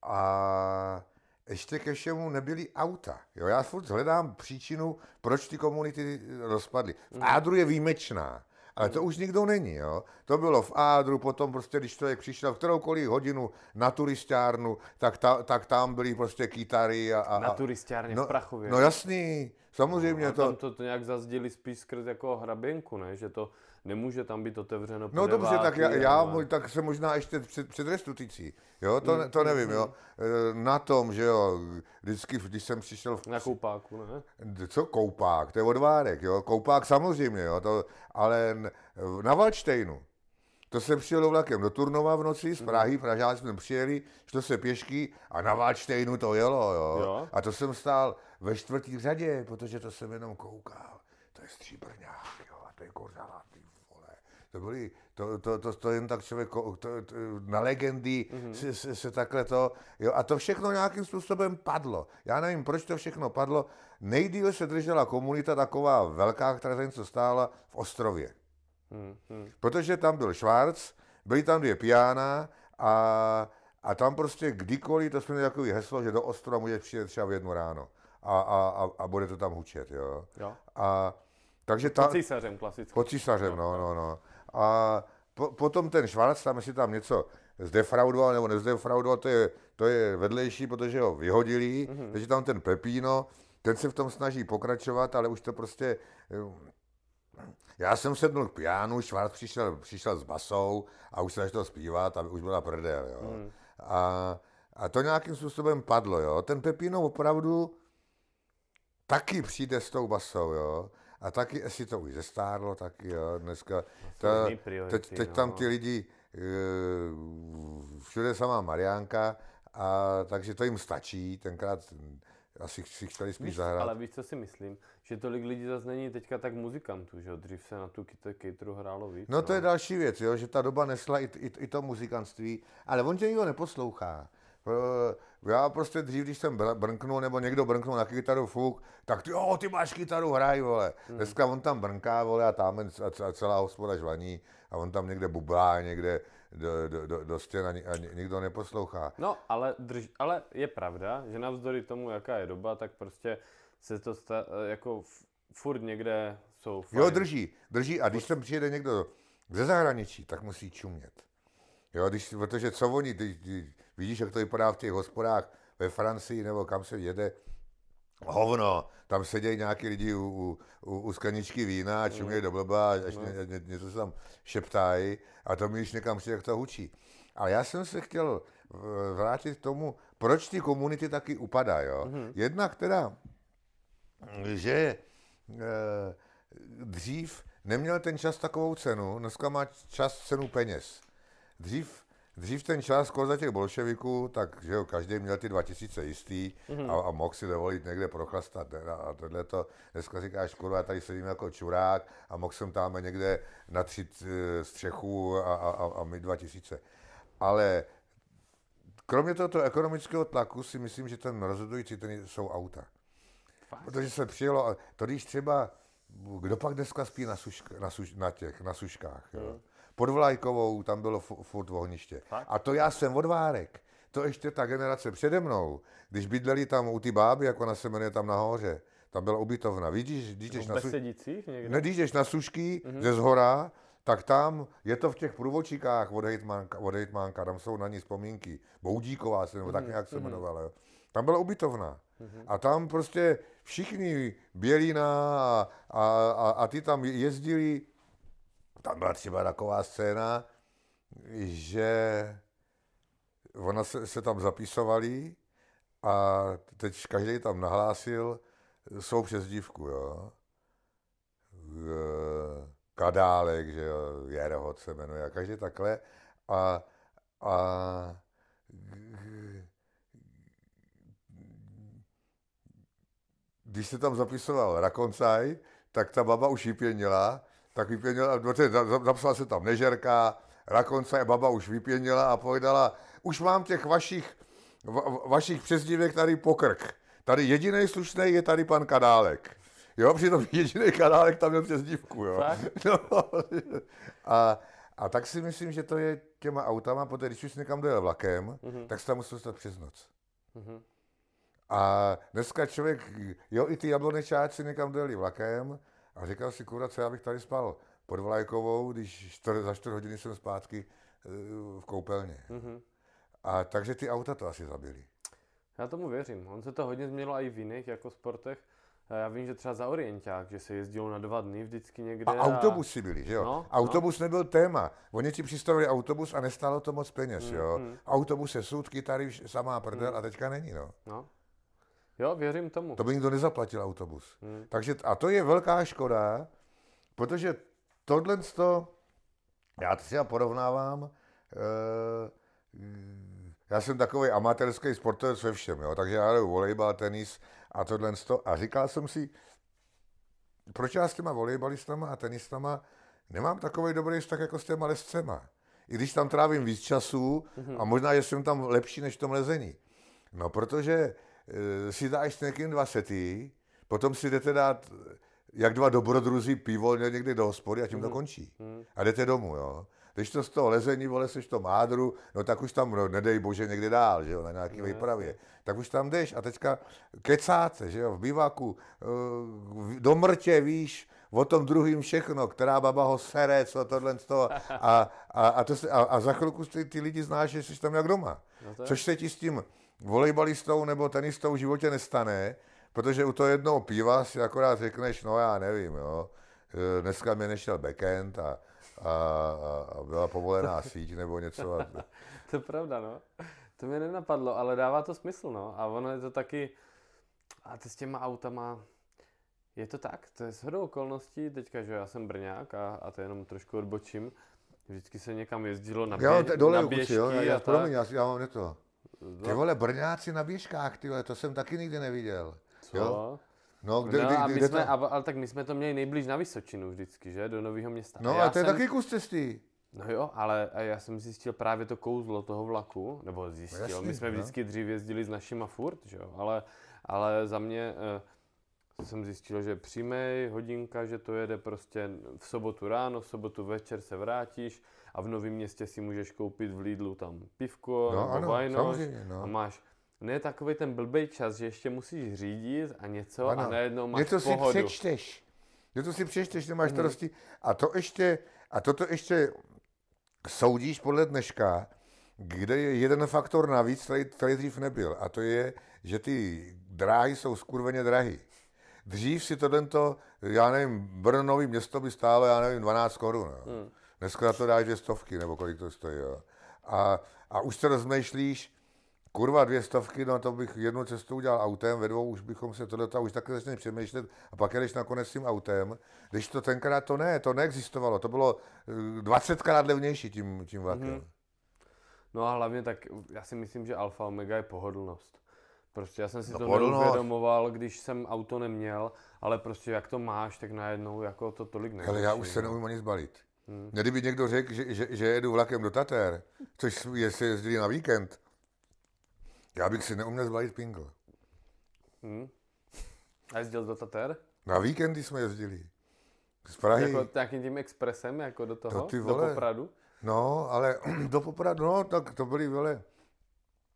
a ještě ke všemu nebyly auta. Jo, já furt hledám příčinu, proč ty komunity rozpadly. V mm. Ádru je výjimečná, ale to už nikdo není. Jo. To bylo v Ádru, potom prostě, když člověk přišel v kteroukoliv hodinu na turistárnu, tak, ta, tak tam byly prostě kytary. A, a, na turistárně no, v Prachově. No jasný, samozřejmě no, to... Tam to, to nějak zazděli spíš skrz jako hraběnku, ne? Že to nemůže tam být otevřeno No dobře, tak já, já ale... tak se možná ještě před, před restitucí, jo, to, mm, to nevím, mm, jo, e, na tom, že jo, vždycky, když jsem přišel... V... Na koupáku, ne? Co koupák, to je odvárek, jo, koupák samozřejmě, jo, to, ale na Valčtejnu, to jsem přijel vlakem do Turnova v noci z Prahy, mm. Pražáci jsme přijeli, šlo se pěšky a na Valčtejnu to jelo, jo. jo. A to jsem stál ve čtvrtý řadě, protože to jsem jenom koukal. To je stříbrňák, jo, a to je kořala. To byly, to, to, to, to jen tak člověk, to, to, na legendy mm-hmm. se, se, se takhle to, jo, a to všechno nějakým způsobem padlo. Já nevím, proč to všechno padlo. Nejdíle se držela komunita taková velká, která za něco stála v Ostrově. Mm-hmm. Protože tam byl Schwarz, byly tam dvě piana a, a tam prostě kdykoliv, to jsme měli takový heslo, že do Ostrova může přijet třeba v jednu ráno a, a, a, a bude to tam hučet, jo. jo. A, takže ta, pod císařem klasicky. Pod císařem, no, no, no. A po, potom ten Švarc tam, jestli tam něco zdefraudoval nebo nezdefraudoval, to je, to je vedlejší, protože ho vyhodili, mm-hmm. takže tam ten Pepino, ten se v tom snaží pokračovat, ale už to prostě... Já jsem sednul k pianu, Švarc přišel, přišel s basou a už se začal zpívat a už byla prdel, jo. Mm. A, a to nějakým způsobem padlo, jo. Ten Pepino opravdu taky přijde s tou basou, jo. A taky, jestli to už zestárlo, taky jo, dneska, ta, teď, teď no. tam ty lidi, eh, všude samá Mariánka, a takže to jim stačí, tenkrát asi si chtěli spíš víš, zahrát. Ale víš, co si myslím? Že tolik lidí zase není teďka tak muzikantů, že Dřív se na tu kytaru hrálo víc. No to no. je další věc, jo, že ta doba nesla i, i, i to muzikantství, ale on tě nikdo neposlouchá. Já prostě dřív, když jsem brnknul, nebo někdo brnknul na kytaru fuk, tak ty, oh, ty máš kytaru, hraj, vole. Hmm. Dneska on tam brnká, vole, a tam a celá hospoda žvaní a on tam někde bublá, někde do, do, do, do stěn a, a nikdo neposlouchá. No, ale, drž, ale je pravda, že navzdory tomu, jaká je doba, tak prostě se to sta, jako furt někde jsou fajn. Jo, drží, drží a když sem přijede někdo ze zahraničí, tak musí čumět. Jo, když, protože co oni, když, když, vidíš, jak to vypadá v těch hospodách ve Francii nebo kam se jede, hovno, tam sedějí nějaký lidi u, u, u, u skleničky vína a čumějí do blba, až no. ně, ně, něco se tam šeptají a to mi někam si, jak to hučí. Ale já jsem se chtěl vrátit k tomu, proč ty komunity taky upadají. Mm-hmm. Jedna, která, že e, dřív neměl ten čas takovou cenu, dneska má čas cenu peněz. Dřív, dřív ten čas za těch bolševiků, tak že jo, každý měl ty 2000 jistý mm-hmm. a, a mohl si dovolit někde prochlastat. A, a tohle to, dneska říkáš, kurva, tady sedím jako čurák a mohl jsem tam někde natřít e, střechu a, a, a, a mít 2000. Ale kromě tohoto ekonomického tlaku si myslím, že ten rozhodující ten jsou auta. Fakt? Protože se přijelo, to když třeba kdo pak dneska spí na, sušk, na, suš, na těch, na suškách, jo? Hmm. Pod Vlajkovou tam bylo furt ohniště. A to já jsem odvárek. To ještě ta generace přede mnou, když bydleli tam u ty báby, jako na se jmenuje tam nahoře, tam byla ubytovna. Vidíš, když jdeš na, su... ne, když jdeš na sušky mm-hmm. ze zhora, tak tam je to v těch průvočíkách od hejtmánka, od hejtmánka, tam jsou na ní vzpomínky. Boudíková se, nebo mm-hmm. tak nějak se mhm. jmenovala. Jo. Tam byla ubytovna. Mm-hmm. A tam prostě všichni Bělína a, a, a, a ty tam jezdili, tam byla třeba taková scéna, že ona se, se tam zapisovali a teď každý tam nahlásil svou přezdívku, jo. Kadálek, že jo, Jerehot se jmenuje, a každý takhle. A, a když se tam zapisoval Rakoncaj, tak ta baba už vypěnila, tak vypěnila, zapsala se tam Nežerka, Rakoncaj, baba už vypěnila a povedala, už mám těch vašich, va, vašich přezdívek tady pokrk. Tady jediný slušný je tady pan Kadálek. Jo, přitom jediný Kadálek tam měl přezdívku, jo. No, a, a tak si myslím, že to je těma autama, protože když už někam dojel vlakem, mm-hmm. tak se tam musel stát přes noc. Mm-hmm. A dneska člověk, jo, i ty jablonečáci někam dojeli vlakem a říkal si, kurva, co já bych tady spal pod Vlajkovou, když čtyř, za čtyři hodiny jsem zpátky eh, v koupelně. Mm-hmm. A takže ty auta to asi zabili. Já tomu věřím. On se to hodně změnilo i v jiných jako sportech. Já vím, že třeba za Orienták, že se jezdilo na dva dny vždycky někde. A, a... autobusy byly, že jo? No, autobus no. nebyl téma. Oni ti přistavili autobus a nestálo to moc peněz, mm, jo? Mm. Autobus je sůdky, tady samá prdel mm. a teďka není, no. no. Jo, věřím tomu. To by nikdo nezaplatil autobus. Hmm. Takže, a to je velká škoda, protože tohle to, já třeba porovnávám, e, já jsem takový amatérský sportovec ve všem, jo, takže já hraju volejbal, tenis a tohle to. A říkal jsem si, proč já s těma volejbalistama a tenistama nemám takový dobrý vztah jako s těma lescema. I když tam trávím víc času a možná, že jsem tam lepší než v tom lezení. No, protože si dáš s někým dva sety, potom si jdete dát jak dva dobrodruzi pivo někdy do hospody a tím to mhm. končí. Mhm. A jdete domů, jo. Když to z toho lezení, vole, seš to mádru, no tak už tam, no, nedej bože, někde dál, že jo, na nějaký výpravě. Tak už tam jdeš a teďka kecáte, že jo, v bivaku, eh, do mrtě víš, o tom druhým všechno, která baba ho sere, co tohle z toho. A, a, a, to se, a, a za chvilku ty, ty lidi znáš, že jsi tam jak doma. No Což se ti s tím volejbalistou nebo tenistou v životě nestane, protože u toho jednoho piva si akorát řekneš, no já nevím, jo, eh, dneska mi nešel backend a, a, a byla povolená síť nebo něco. A... to je pravda, no. To mě nenapadlo, ale dává to smysl, no. A ono je to taky, a ty s těma autama, je to tak, to je shodou okolností, teďka, že já jsem Brňák a, a to jenom trošku odbočím, vždycky se někam jezdilo na, bě- jo, dole na běžky jo, já, já, promiň, já, já mám to. Ty vole, Brňáci na běžkách, ty vole, to jsem taky nikdy neviděl. Co? Jo? No, kde, no, kde, a my kde jsme, to... ale tak my jsme to měli nejblíž na Vysočinu vždycky, že? Do Nového města. No, a to je jsem... taky kus cesty. No jo, ale já jsem zjistil právě to kouzlo toho vlaku, nebo zjistil, Jasný, my jsme no. vždycky dřív jezdili s našima furt, že jo, ale, ale za mě uh, jsem zjistil, že přímý hodinka, že to jede prostě v sobotu ráno, v sobotu večer se vrátíš a v Novém městě si můžeš koupit v Lidlu tam pivko no, nebo ano, vajnoš no. a máš ne takový ten blbý čas, že ještě musíš řídit a něco ano. a najednou máš něco pohodu. si přečteš. Něco si přečteš, nemáš mhm. starosti. Hmm. A to ještě, a toto ještě soudíš podle dneška, kde je jeden faktor navíc, který, který dřív nebyl. A to je, že ty dráhy jsou skurveně drahy. Dřív si to tento, já nevím, Brno nový město by stálo, já nevím, 12 korun. Hmm. Dneska to dáš dvě stovky, nebo kolik to stojí. Jo. A, a už se rozmýšlíš, Kurva, dvě stovky, no to bych jednu cestu udělal autem, ve dvou už bychom se tohle, už takhle začneš přemýšlet a pak jdeš nakonec tím autem. Když to tenkrát to ne, to neexistovalo, to bylo 20krát eh, levnější tím, tím vlakem. Mm-hmm. No a hlavně tak, já si myslím, že alfa omega je pohodlnost. Prostě já jsem si no, to pohodlnost. neuvědomoval, když jsem auto neměl, ale prostě jak to máš, tak najednou jako to tolik nevíš. Ale já už se neumím ani zbalit. Hmm. Kdyby někdo řekl, že, že, že jedu vlakem do Tater, což je, se jezdili na víkend, já bych si neuměl zbalit pingl. Hmm. A jezdil do Tater? Na víkendy jsme jezdili. Z Prahy. Jako nějakým tím expresem, jako do toho, To ty do vole. Popradu? No, ale do Popradu, no, tak to byly, vole,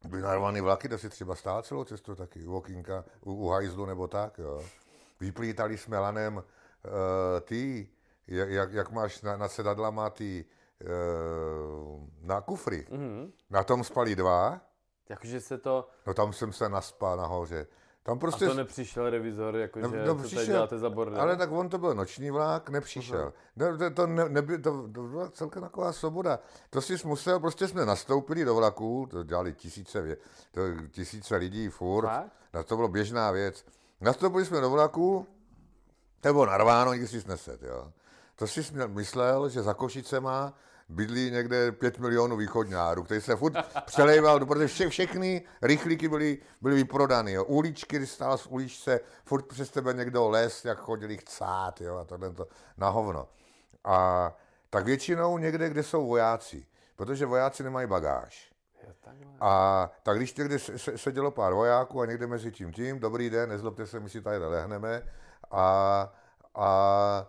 byly narvaný vlaky, to si třeba stál celou cestu taky, u Okýnka, u, u hajzlu nebo tak, jo. Vyplítali jsme lanem uh, ty, jak, jak, máš na, na sedadlama ty uh, na kufry. Mhm. Na tom spali dva, Jakože se to, no tam jsem se naspal nahoře. Tam a prostě... to nepřišel revizor, jakože No, no, co tady přišel, děláte za bordel? Ale tak on to byl noční vlak, nepřišel. No, to, to, ne, neby, to, to byla celkem taková svoboda. To si musel, prostě jsme nastoupili do vlaku, to dělali tisíce, to, tisíce lidí furt, Fakt? na to bylo běžná věc. Nastoupili jsme do vlaku, to bylo narváno, nikdy si sneset, jo. To si myslel, že za Košicema bydlí někde 5 milionů východňárů, který se furt přelejval, protože vše, všechny rychlíky byly, byly vyprodány. Jo. Uličky, když stál z uličce, furt přes tebe někdo les, jak chodili chcát, jo, a tohle to na hovno. A tak většinou někde, kde jsou vojáci, protože vojáci nemají bagáž. A tak když někde se- se- sedělo pár vojáků a někde mezi tím tím, dobrý den, nezlobte se, my si tady lehneme a, a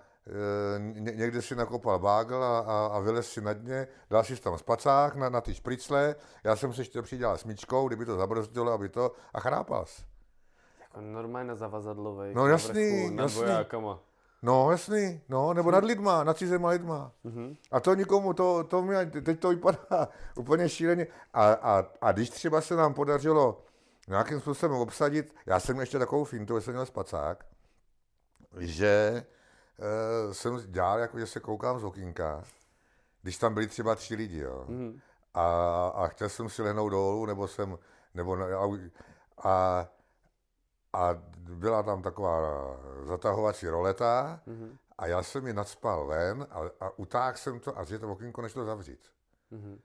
ně- někde si nakopal bágl a, a, a vylez si na dně, dal si tam spacák na, na ty špricle, já jsem se ještě přidělal smyčkou, kdyby to zabrzdilo, aby to, a chrápal jsi. Jako normálně zavazadlovej. No na jasný, vrchu, jasný. vojákama. No, jasný, no, nebo nad lidma, nad cizema lidma. Mhm. A to nikomu, to, to mě, teď to vypadá úplně šíleně. A, a, a když třeba se nám podařilo nějakým způsobem obsadit, já jsem měl ještě takovou fintu, že jsem měl spacák, že e, jsem dělal, jako že se koukám z okýnka, když tam byli třeba tři lidi, jo. Mhm. A, a chtěl jsem si lehnout dolů, nebo jsem, nebo a, a, byla tam taková zatahovací roleta Mhm. a já jsem ji nadspal ven a, a utáhl jsem to a že to okýnko nešlo zavřít. Mhm.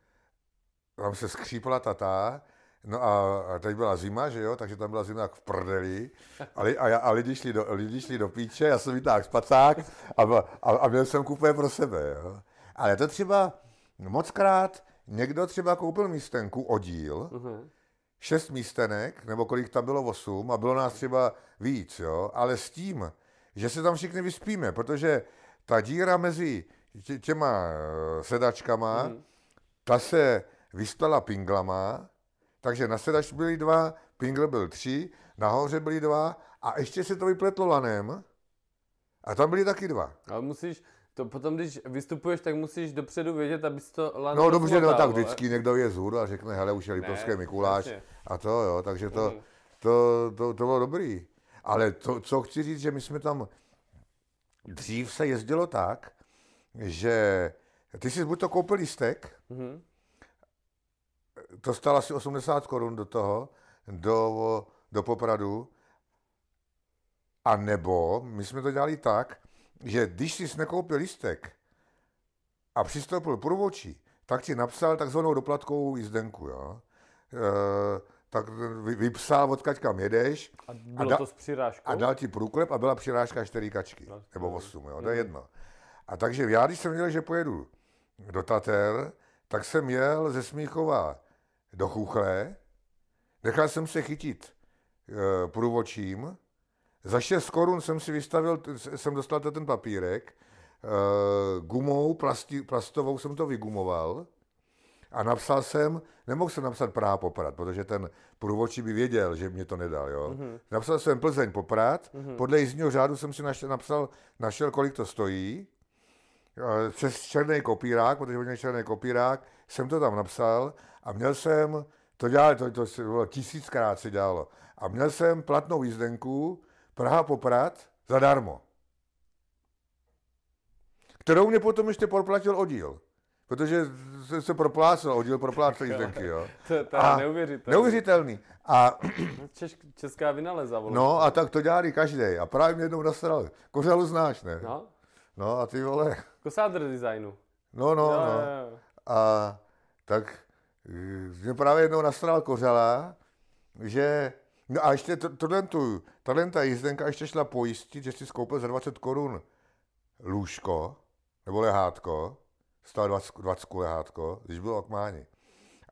Tam se skřípala tatá, no a, a teď byla zima, že jo, takže tam byla zima jak v prdeli a, li, a, já- a lidi, šli do, lidi šli do píče, já jsem vytáhl spacák a, a, a měl jsem kupé pro sebe, jo. Ale to třeba mockrát někdo třeba koupil místenku, oddíl, Mhm. šest místenek, nebo kolik tam bylo, osm, a bylo nás třeba víc, jo, ale s tím, že se tam všichni vyspíme, protože ta díra mezi tě, těma eh, sedačkama, Mhm. ta se vystala pinglama, takže na sedač byly dva, pingl byl tři, nahoře byly dva a ještě se to vypletlo lanem a tam byly taky dva. Ale musíš, to potom, když vystupuješ, tak musíš dopředu vědět, abys to lano No dobře, no tak vždycky někdo je zhůru a řekne, hele, už je Liptovské Mikuláš jasně. a to jo, takže to, Mhm. to, to, to bylo dobrý. Ale to, co chci říct, že my jsme tam, dřív se jezdilo tak, že ty jsi buď to koupil lístek, Mhm. To stalo asi 80 korun do toho, do, do Popradu, a nebo my jsme to dělali tak, že když jsi nekoupil lístek a přistoupil průvodčí, tak ti napsal takzvanou doplatkovou jízdenku, jo. E, tak vy- vypsal, odkaď kam jedeš A bylo da- to s přirážkou? a dal ti průklep a byla přirážka čtyři kačky, No, nebo osm, jo, to je jedno. A takže já, když jsem měl, že pojedu do Tater, tak jsem jel ze Smíchova do Chuchle, nechal jsem se chytit e, průvočím, za 6 korun jsem si vystavil, jsem dostal ten papírek, e, gumou plasti, plastovou jsem to vygumoval. A napsal jsem, nemohl jsem napsat Praha Poprad, protože ten průvodčí by věděl, že mě to nedal, jo. Mm-hmm. Napsal jsem Plzeň Poprad, mm-hmm. podle jízdního řádu jsem si našel, napsal, našel, kolik to stojí, eh, přes černý kopírák, protože měli černý kopírák, jsem to tam napsal a měl jsem, to dělali, to, to se bylo tisíckrát se dělalo, a měl jsem platnou jízdenku Praha Poprad zadarmo. Kterou mě potom ještě proplatil oddíl. Protože se, se proplácel, oddíl proplácel jízdenky, jo. To, to je A neuvěřitelné. Neuvěřitelný. A, Češ, česká vynaleza, vole. no a tak to dělali každý. A právě mě jednou nasral. Kořalu znáš, ne? No, No a ty vole. kosádr designu. No, no, no. jo, jo. A tak mě právě jednou nastral kořala, že No a ještě to, tohle tu, tahle ta jízdenka ještě šla pojistit, že si skoupil za 20 korun lůžko, nebo lehátko, stalo 20, 20 lehátko, když bylo okmáni.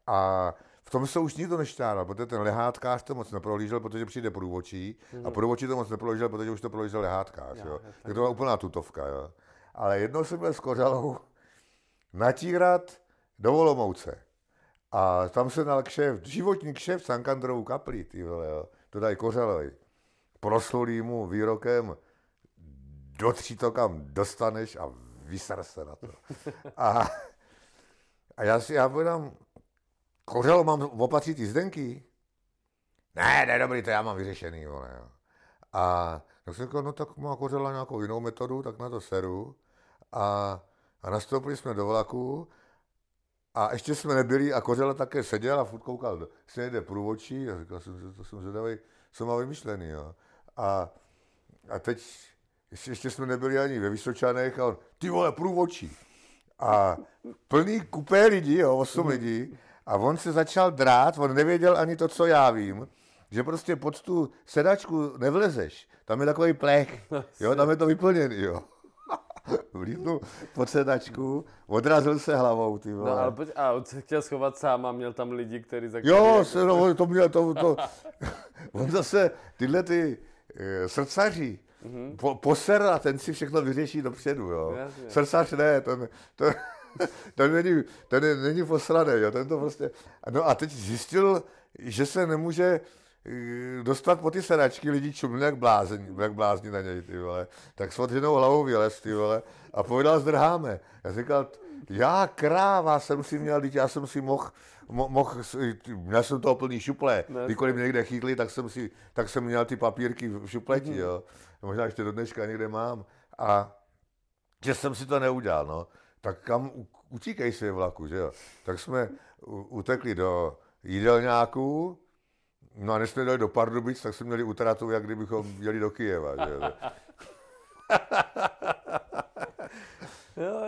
A v tom se už nikdo nešťádal, protože ten lehátkář to moc neprohlížel, protože přijde průvočí, a průvočí to moc neprohlížel, protože už to prohlížel lehátkář. Jo, Jo, je Tak to byla úplná tutovka. Jo. ale jednou jsem byl s Kořalou natírat do Volomouce. A tam se dal kšeft, životní kšeft Sankandrovou kaplí, ty vole, jo. To dají Kořalovi. Proslulý mu výrokem, do tří to kam dostaneš a vysar se na to. A, a já si, já povedám, Kořalo, mám opatřit ty zdenky? Ne, ne, dobrý, to já mám vyřešený, vole, jo. A tak jsem říkal, no tak má Kořela nějakou jinou metodu, tak na to seru. A, a nastoupili jsme do vlaku a ještě jsme nebyli a Kořela také seděl a furt koukal, se jede průvočí a říkal jsem, to jsem zvědavý, co má vymyšlený, jo. A, a teď ještě, ještě jsme nebyli ani ve Vysočanech a on, ty vole, průvočí. A plný kupé lidí, jo, osm lidí, a on se začal drát, on nevěděl ani to, co já vím, že prostě pod tu sedačku nevlezeš. Tam je takový plech, jo, tam je to vyplněný, jo. Vlítnul pod sedačku, odrazil se hlavou, ty vole. No, ale pojď, a on se chtěl schovat sám a měl tam lidi, kteří za Jo, se, no, to měl, to, to, on zase, tyhle ty e, srdcaři, mm-hmm. po, poser a ten si všechno vyřeší dopředu, jo. Jasně. Srdcař ne, ten, to, ten není, ten není posraný, jo, ten to prostě, no a teď zjistil, že se nemůže dostat po ty sedačky, lidi čumli jak blázni, jak blázni na něj, ty vole. Tak s odřenou hlavou vylez, ty vole, a povedal, zdrháme. Já říkal, já kráva jsem si měl, já jsem si mohl, mo, mohl, měl jsem toho plný šuple, kdykoliv mě někde chytli, tak jsem, si, tak jsem měl ty papírky v šupleti, mm-hmm. jo. Možná ještě do dneška někde mám. A že jsem si to neudělal, no. Tak kam utíkej si vlaku, že jo. Tak jsme utekli do jídelňáků, no a než jsme dali do Pardubic, tak jsme měli utratu, jak kdybychom jeli do Kijeva, že jo.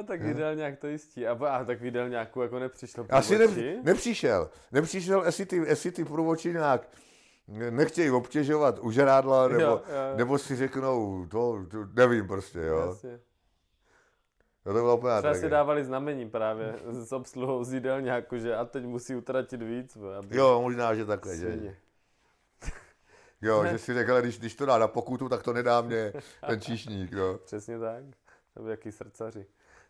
Tak jídelňák to jistí. A, a tak v jídelňáku jako nepřišel Asi ne, nepřišel. Nepřišel, jestli ty, jestli ty průvočinák nechtějí obtěžovat užrádla, nebo, jo, jo. nebo si řeknou, to, to nevím prostě, jo. Jasně. To bylo úplně Třeba si dávali znamení právě s obsluhou z jídelňáku, že a teď musí utratit víc. Aby... Jo, možná, že takhle, že. Jo, že si řekl, když, když to dá na pokutu, tak to nedá mě ten číšník, jo. Přesně tak. To by jaký srdcaři.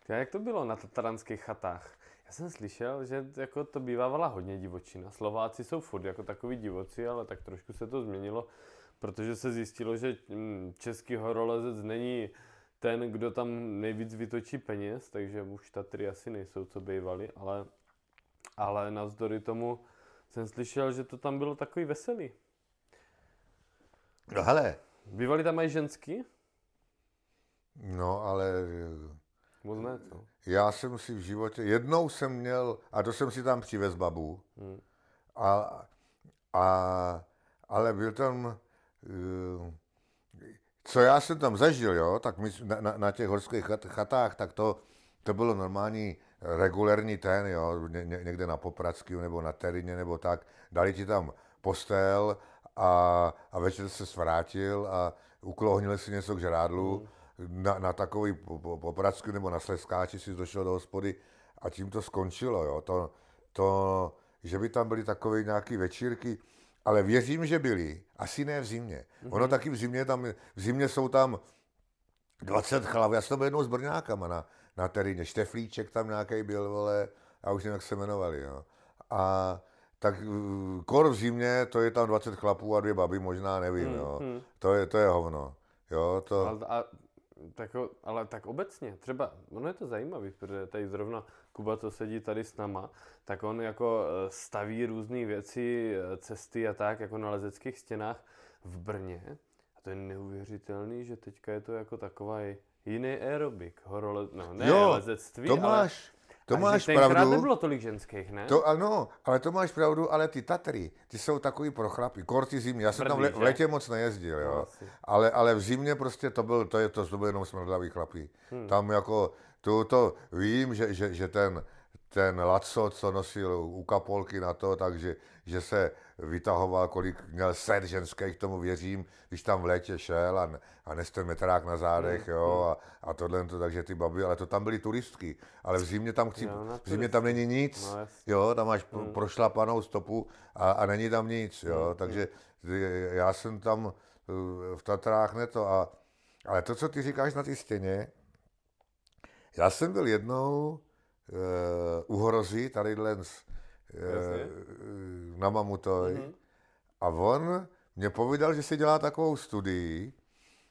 A jak to bylo na tataranských chatách? Já jsem slyšel, že jako to bývávala hodně divočina. Slováci jsou furt jako takový divoci, ale tak trošku se to změnilo, protože se zjistilo, že mm, český horolezec není ten, kdo tam nejvíc vytočí peněz, takže už Tatry asi nejsou, co bývali, ale, ale navzdory tomu jsem slyšel, že to tam bylo takový veselý. No hele. Bývali tam i ženský? No, ale... Moc ne, co? Já jsem si v životě, jednou jsem měl, a to jsem si tam přivez babu, hmm. a, a, ale byl tam, uh, co já jsem tam zažil, jo, tak my na, na, na těch horských chat, chatách, tak to, to bylo normální regulérní ten, jo, ně, někde na Popradsky nebo na Terině nebo tak, dali ti tam postel a, a večer se svrátil a uklohnili si něco k žrádlu. Mm na, na takový popracky nebo na sleskáči si došel do hospody a tím to skončilo. Jo. To, to, že by tam byly takové nějaké večírky, ale věřím, že byly. Asi ne v zimě. Mm-hmm. Ono taky v zimě, tam, v zimě jsou tam 20 chlav. Já jsem byl jednou s Brňákama na, na teréně. Šteflíček tam nějaký byl, vole, a už nevím, jak se jmenovali. Jo. A tak kor v zimě, to je tam 20 chlapů a dvě baby, možná nevím. Mm-hmm. Jo. Mhm. To, je, to je hovno. Jo, to... A, a tak, ale tak obecně, třeba, ono je to zajímavé, protože tady zrovna Kuba, co sedí tady s náma, tak on jako eh, staví různé věci, eh, cesty a tak, jako na lezeckých stěnách v Brně. A to je neuvěřitelný, že teďka je to jako taková jiný aerobik, horole, no ne jo, lezectví, to máš, to máš pravdu. nebylo tolik ženských, ne? To ano, ale to máš pravdu, ale ty Tatry, ty jsou takový pro chlapy, korty zimě. Já jsem Brdý, tam v letě moc nejezdil, jo. No, ale, ale v zimě prostě to byl, to je to, to byl jenom smrdlavý chlapí. Hmm. Tam jako, to, to vím, že, že, že ten, ten Laco, co nosil u kapolky na to, takže že se vytahoval, kolik měl set ženských, tomu věřím, když tam v létě šel a, a neste metrák na zádech, mm, jo, mm. a, a tohle, to, takže ty baby, ale to tam byly turistky, ale v zimě tam, chci, jo, v zimě tam není nic, no, jo, tam máš mm. prošlapanou stopu a, a není tam nic, jo, mm, takže já jsem tam eh, v Tatrách ne to, a, ale to, co ty říkáš na té stěně, Já jsem byl jednou uh, u Horozy, tady uh, na Mamutoj, mm-hmm. a on mě povídal, že si dělá takovou studii,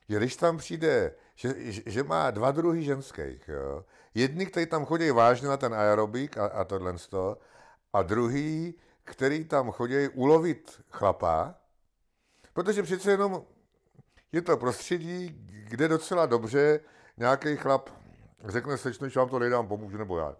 že když tam přijde, že, že má dva druhy ženských. Jo. Jedni, kteří tam chodí vážně na ten aerobik a, a tohle a druhý, který tam chodí ulovit chlapa, protože přece jenom je to prostředí, kde docela dobře nějaký chlap řekne slečno, že vám to nejdám, pomůžu, nebo já,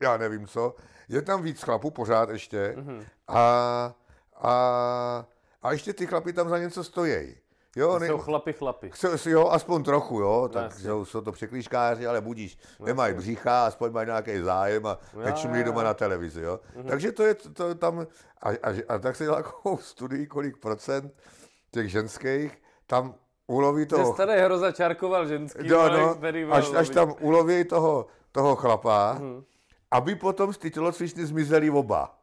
já nevím co. Je tam víc chlapů pořád ještě mm-hmm. a, a, a ještě ty chlapy tam za něco stojí. Jo, ne, jsou chlapy chlapy. Chce, jo, aspoň trochu, jo, tak jo, jsou to překlíškáři, ale budíš, no, nemají břicha, aspoň mají nějaký zájem a nečumlí doma na televizi, jo. Mhm. Takže to je to, tam, a, a, a tak se dělá takovou studii, kolik procent těch ženských tam uloví toho... Že tady hroza čárkoval ženský, jo, no, až, až tam uloví toho, toho chlapa, mm. Aby potom z ty tělocvičny zmizeli oba.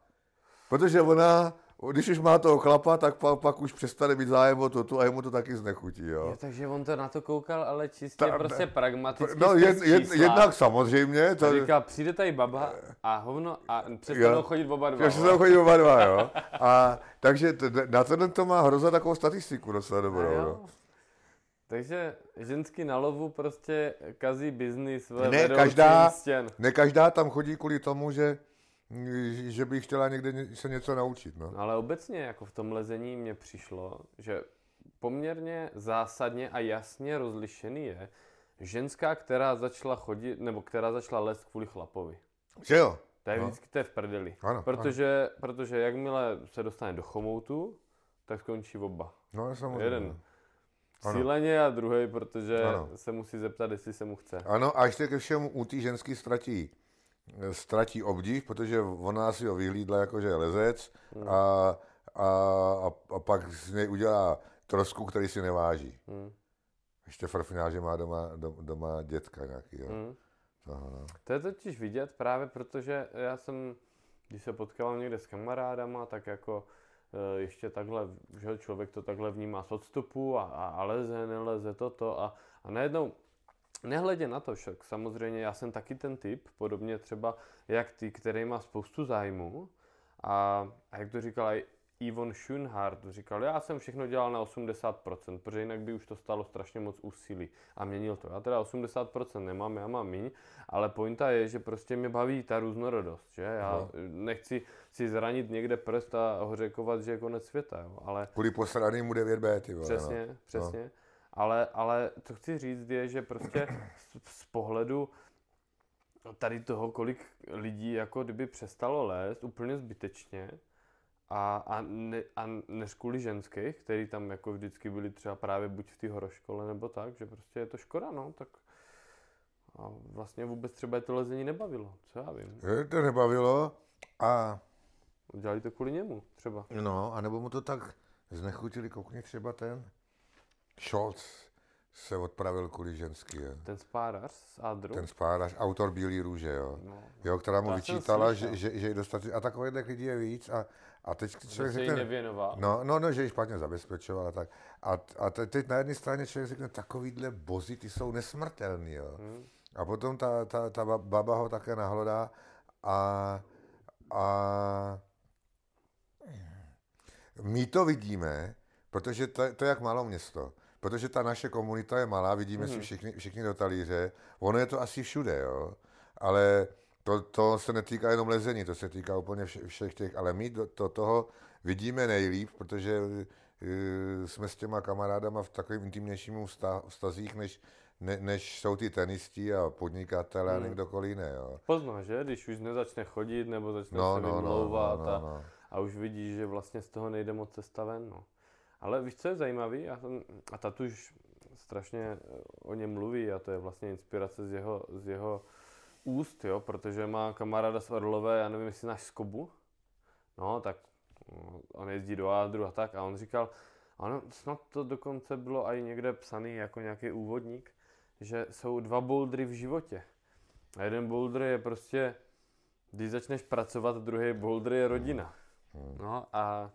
Protože ona když už má toho chlapa, tak pak, pak už přestane být zájem o to a jemu to taky znechutí. Jo. Jo, takže on to na to koukal, ale čistě Ta, prostě pragmaticky. No, jed, jed, jednak samozřejmě. To... A říká, přijde tady baba a hovno a přestanou chodit oba dva. Přestanou chodit oba dva, jo. A, takže t- na to, to má hrozně takovou statistiku docela dobrou. Jo. No. Takže ženský na lovu prostě kazí biznis ve ne každá, stěn. Ne každá tam chodí kvůli tomu, že že bych chtěla někde se něco naučit. No. Ale obecně jako v tom lezení mně přišlo, že poměrně zásadně a jasně rozlišený je ženská, která začala chodit, nebo která začala lézt kvůli chlapovi. Že jo? To je no. vždycky to je v prdeli. Ano, protože, ano. protože jakmile se dostane do chomoutu, tak skončí oba. No, samozřejmě. Jeden cíleně a druhý, protože ano. se musí zeptat, jestli se mu chce. Ano, a ještě ke všemu u té ženský ztratí ztratí obdiv, protože ona si ho vyhlídla jako, že je lezec hmm. a, a, a, a pak z něj udělá trosku, který si neváží. Hmm. Ještě frfňá, že má doma, doma dětka nějaký. Jo. Hmm. Aha. No. To je totiž vidět právě protože já jsem, když se potkával někde s kamarádama, tak jako ještě takhle, že člověk to takhle vnímá z odstupu a, a, a leze, neleze toto a, a najednou Nehledě na to však, samozřejmě já jsem taky ten typ, podobně třeba jak ty, který má spoustu zájmu a, a jak to říkal i Yvonne Schönhardt, říkal, já jsem všechno dělal na 80%, protože jinak by už to stalo strašně moc úsilí a měnil to. Já teda 80% nemám, já mám míň, ale pointa je, že prostě mě baví ta různorodost, že? Já no. nechci si zranit někde prst a hořekovat, že je konec světa, jo? ale... Kvůli posranýmu 9B, ty vole, Přesně, no. přesně. No. Ale, ale co chci říct je, že prostě z, z pohledu tady toho, kolik lidí jako kdyby přestalo lézt úplně zbytečně a, a, ne, a než kvůli ženských, který tam jako vždycky byli třeba právě buď v té horoškole nebo tak, že prostě je to škoda, no, tak a vlastně vůbec třeba je to lezení nebavilo, co já vím. Je to nebavilo a... Udělali to kvůli němu třeba. No, anebo mu to tak znechutili, koukni třeba ten Scholz se odpravil kvůli ženský. Je. Ten spárař z Adru? Ten spárař, autor Bílý růže, jo. No. jo která mu vyčítala, že, že, že je dostatečný. A takových lidí je víc. A, a teď člověk řekne... nevěnoval. No, no, no, že ji špatně zabezpečoval a tak. A, a teď na jedné straně člověk řekne, takovýhle bozy, ty jsou nesmrtelný, jo. Hmm. A potom ta, ta, ta baba ho také nahlodá a, a my to vidíme, protože to, to je jak malo město protože ta naše komunita je malá, vidíme mm. si všichni, všichni do talíře, ono je to asi všude, jo, ale to, to se netýká jenom lezení, to se týká úplně vše, všech těch, ale my do, to, toho vidíme nejlíp, protože uh, jsme s těma kamarádama v takovým intimnějším vztazích, než, ne, než jsou ty tenisti a podnikatele hmm. a někdokoliv jiný. Jo. Pozná, že? Když už nezačne chodit nebo začne no, se no, vymlouvat no, no, no, no. A, a už vidí, že vlastně z toho nejde moc cesta ven. No. Ale víš, co je zajímavé? A, a Tatuš strašně o něm mluví a to je vlastně inspirace z jeho, z jeho úst, jo, protože má kamaráda z Orlové, já nevím, jestli náš Skobu, no, tak no, on jezdí do Ádru a tak a on říkal, ano, snad to dokonce bylo i někde psaný jako nějaký úvodník, že jsou dva bouldry v životě. A jeden boulder je prostě, když začneš pracovat, druhý boulder je rodina. Hmm. No a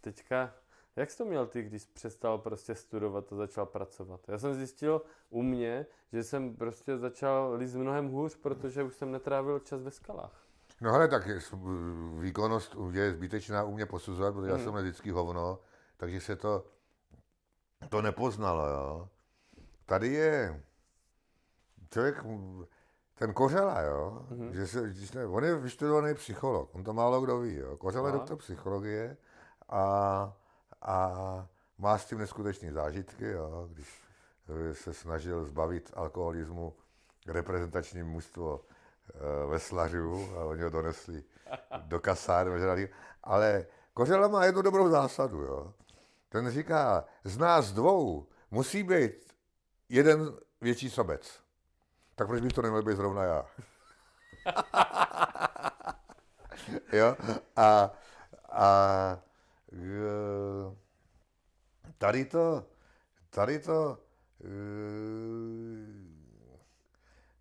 teďka Jak jsi to měl ty, když přestal prostě studovat a začal pracovat? Já jsem zjistil u mě, že jsem prostě začal líst mnohem hůř, protože už jsem netrávil čas ve skalách. No ale tak výkonnost je zbytečná u mě posuzovat, protože hmm. já jsem vždycky hovno, takže se to, to nepoznalo, jo. Tady je člověk, ten Kořela, jo, mm-hmm. že se, když ne, on je vystudovaný psycholog, on to málo kdo ví, jo. Kořela je doktor psychologie a, a má s tím neskutečné zážitky, jo, když se snažil zbavit alkoholismu reprezentační mužstvo e, veslařů a oni ho donesli do kasárny, ale Kořela má jednu dobrou zásadu, jo. Ten říká, z nás dvou musí být jeden větší sobec. Tak proč bych to neměl být zrovna já? jo? A, a tady to, tady to,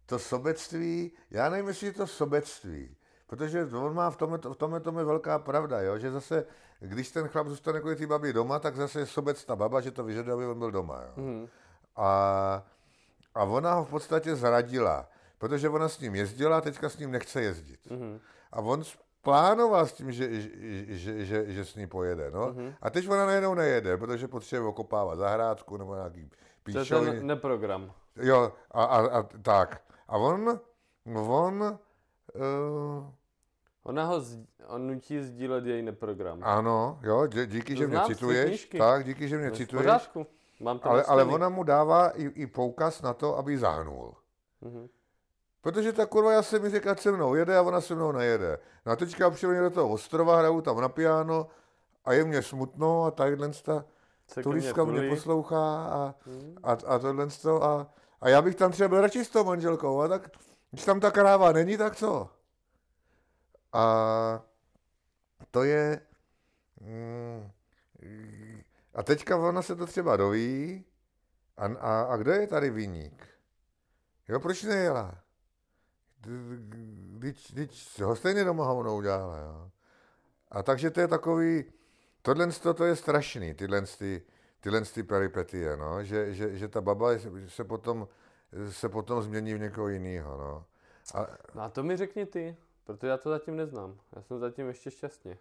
to sobectví, já nevím, jestli je to sobectví, protože on má v tom, v tom, tom je velká pravda, jo? že zase, když ten chlap zůstane kvůli té babě doma, tak zase je sobec ta baba, že to vyžaduje, aby on byl doma. Jo? Mm. A a ona ho v podstatě zradila, protože ona s ním jezdila a teďka s ním nechce jezdit. Mm-hmm. A on plánoval s tím, že, že, že, že, že s ní pojede. No? Mm-hmm. A teď ona najednou nejede, protože potřebuje okopávat zahrádku nebo nějaký píčoviny. To je ten neprogram. Jo, a, a, a tak. A on, on... Uh, Ona ho z, on nutí sdílet její neprogram. Ano, jo, dí, díky, to že mě cituješ. Tak, díky, že mě no, cituješ. Pořádku. Mám to ale, ale ona mu dává i, i poukaz na to, aby zahnul. Mm-hmm. Protože ta kurva, já se mi říká, se mnou jede a ona se mnou nejede. No a teďka přijde do toho ostrova, hraju tam na piano a je mě smutno a tadyhle ta turistka mě, mě poslouchá a, mm. a, a tohle a, a já bych tam třeba byl radši s tou manželkou, a tak když tam ta kráva není, tak co? A to je... Mm, a teďka ona se to třeba doví a, a, a kdo je tady výnik? Jo, proč nejela? Když ho stejně doma hovno udělala, jo. A takže to je takový, tohle to je strašný, tyhle, ty, tyhle ty peripetie, no, že, že, že ta baba se potom, se potom změní v někoho jiného, no. A, no a to mi řekni ty, protože já to zatím neznám. Já jsem zatím ještě šťastně.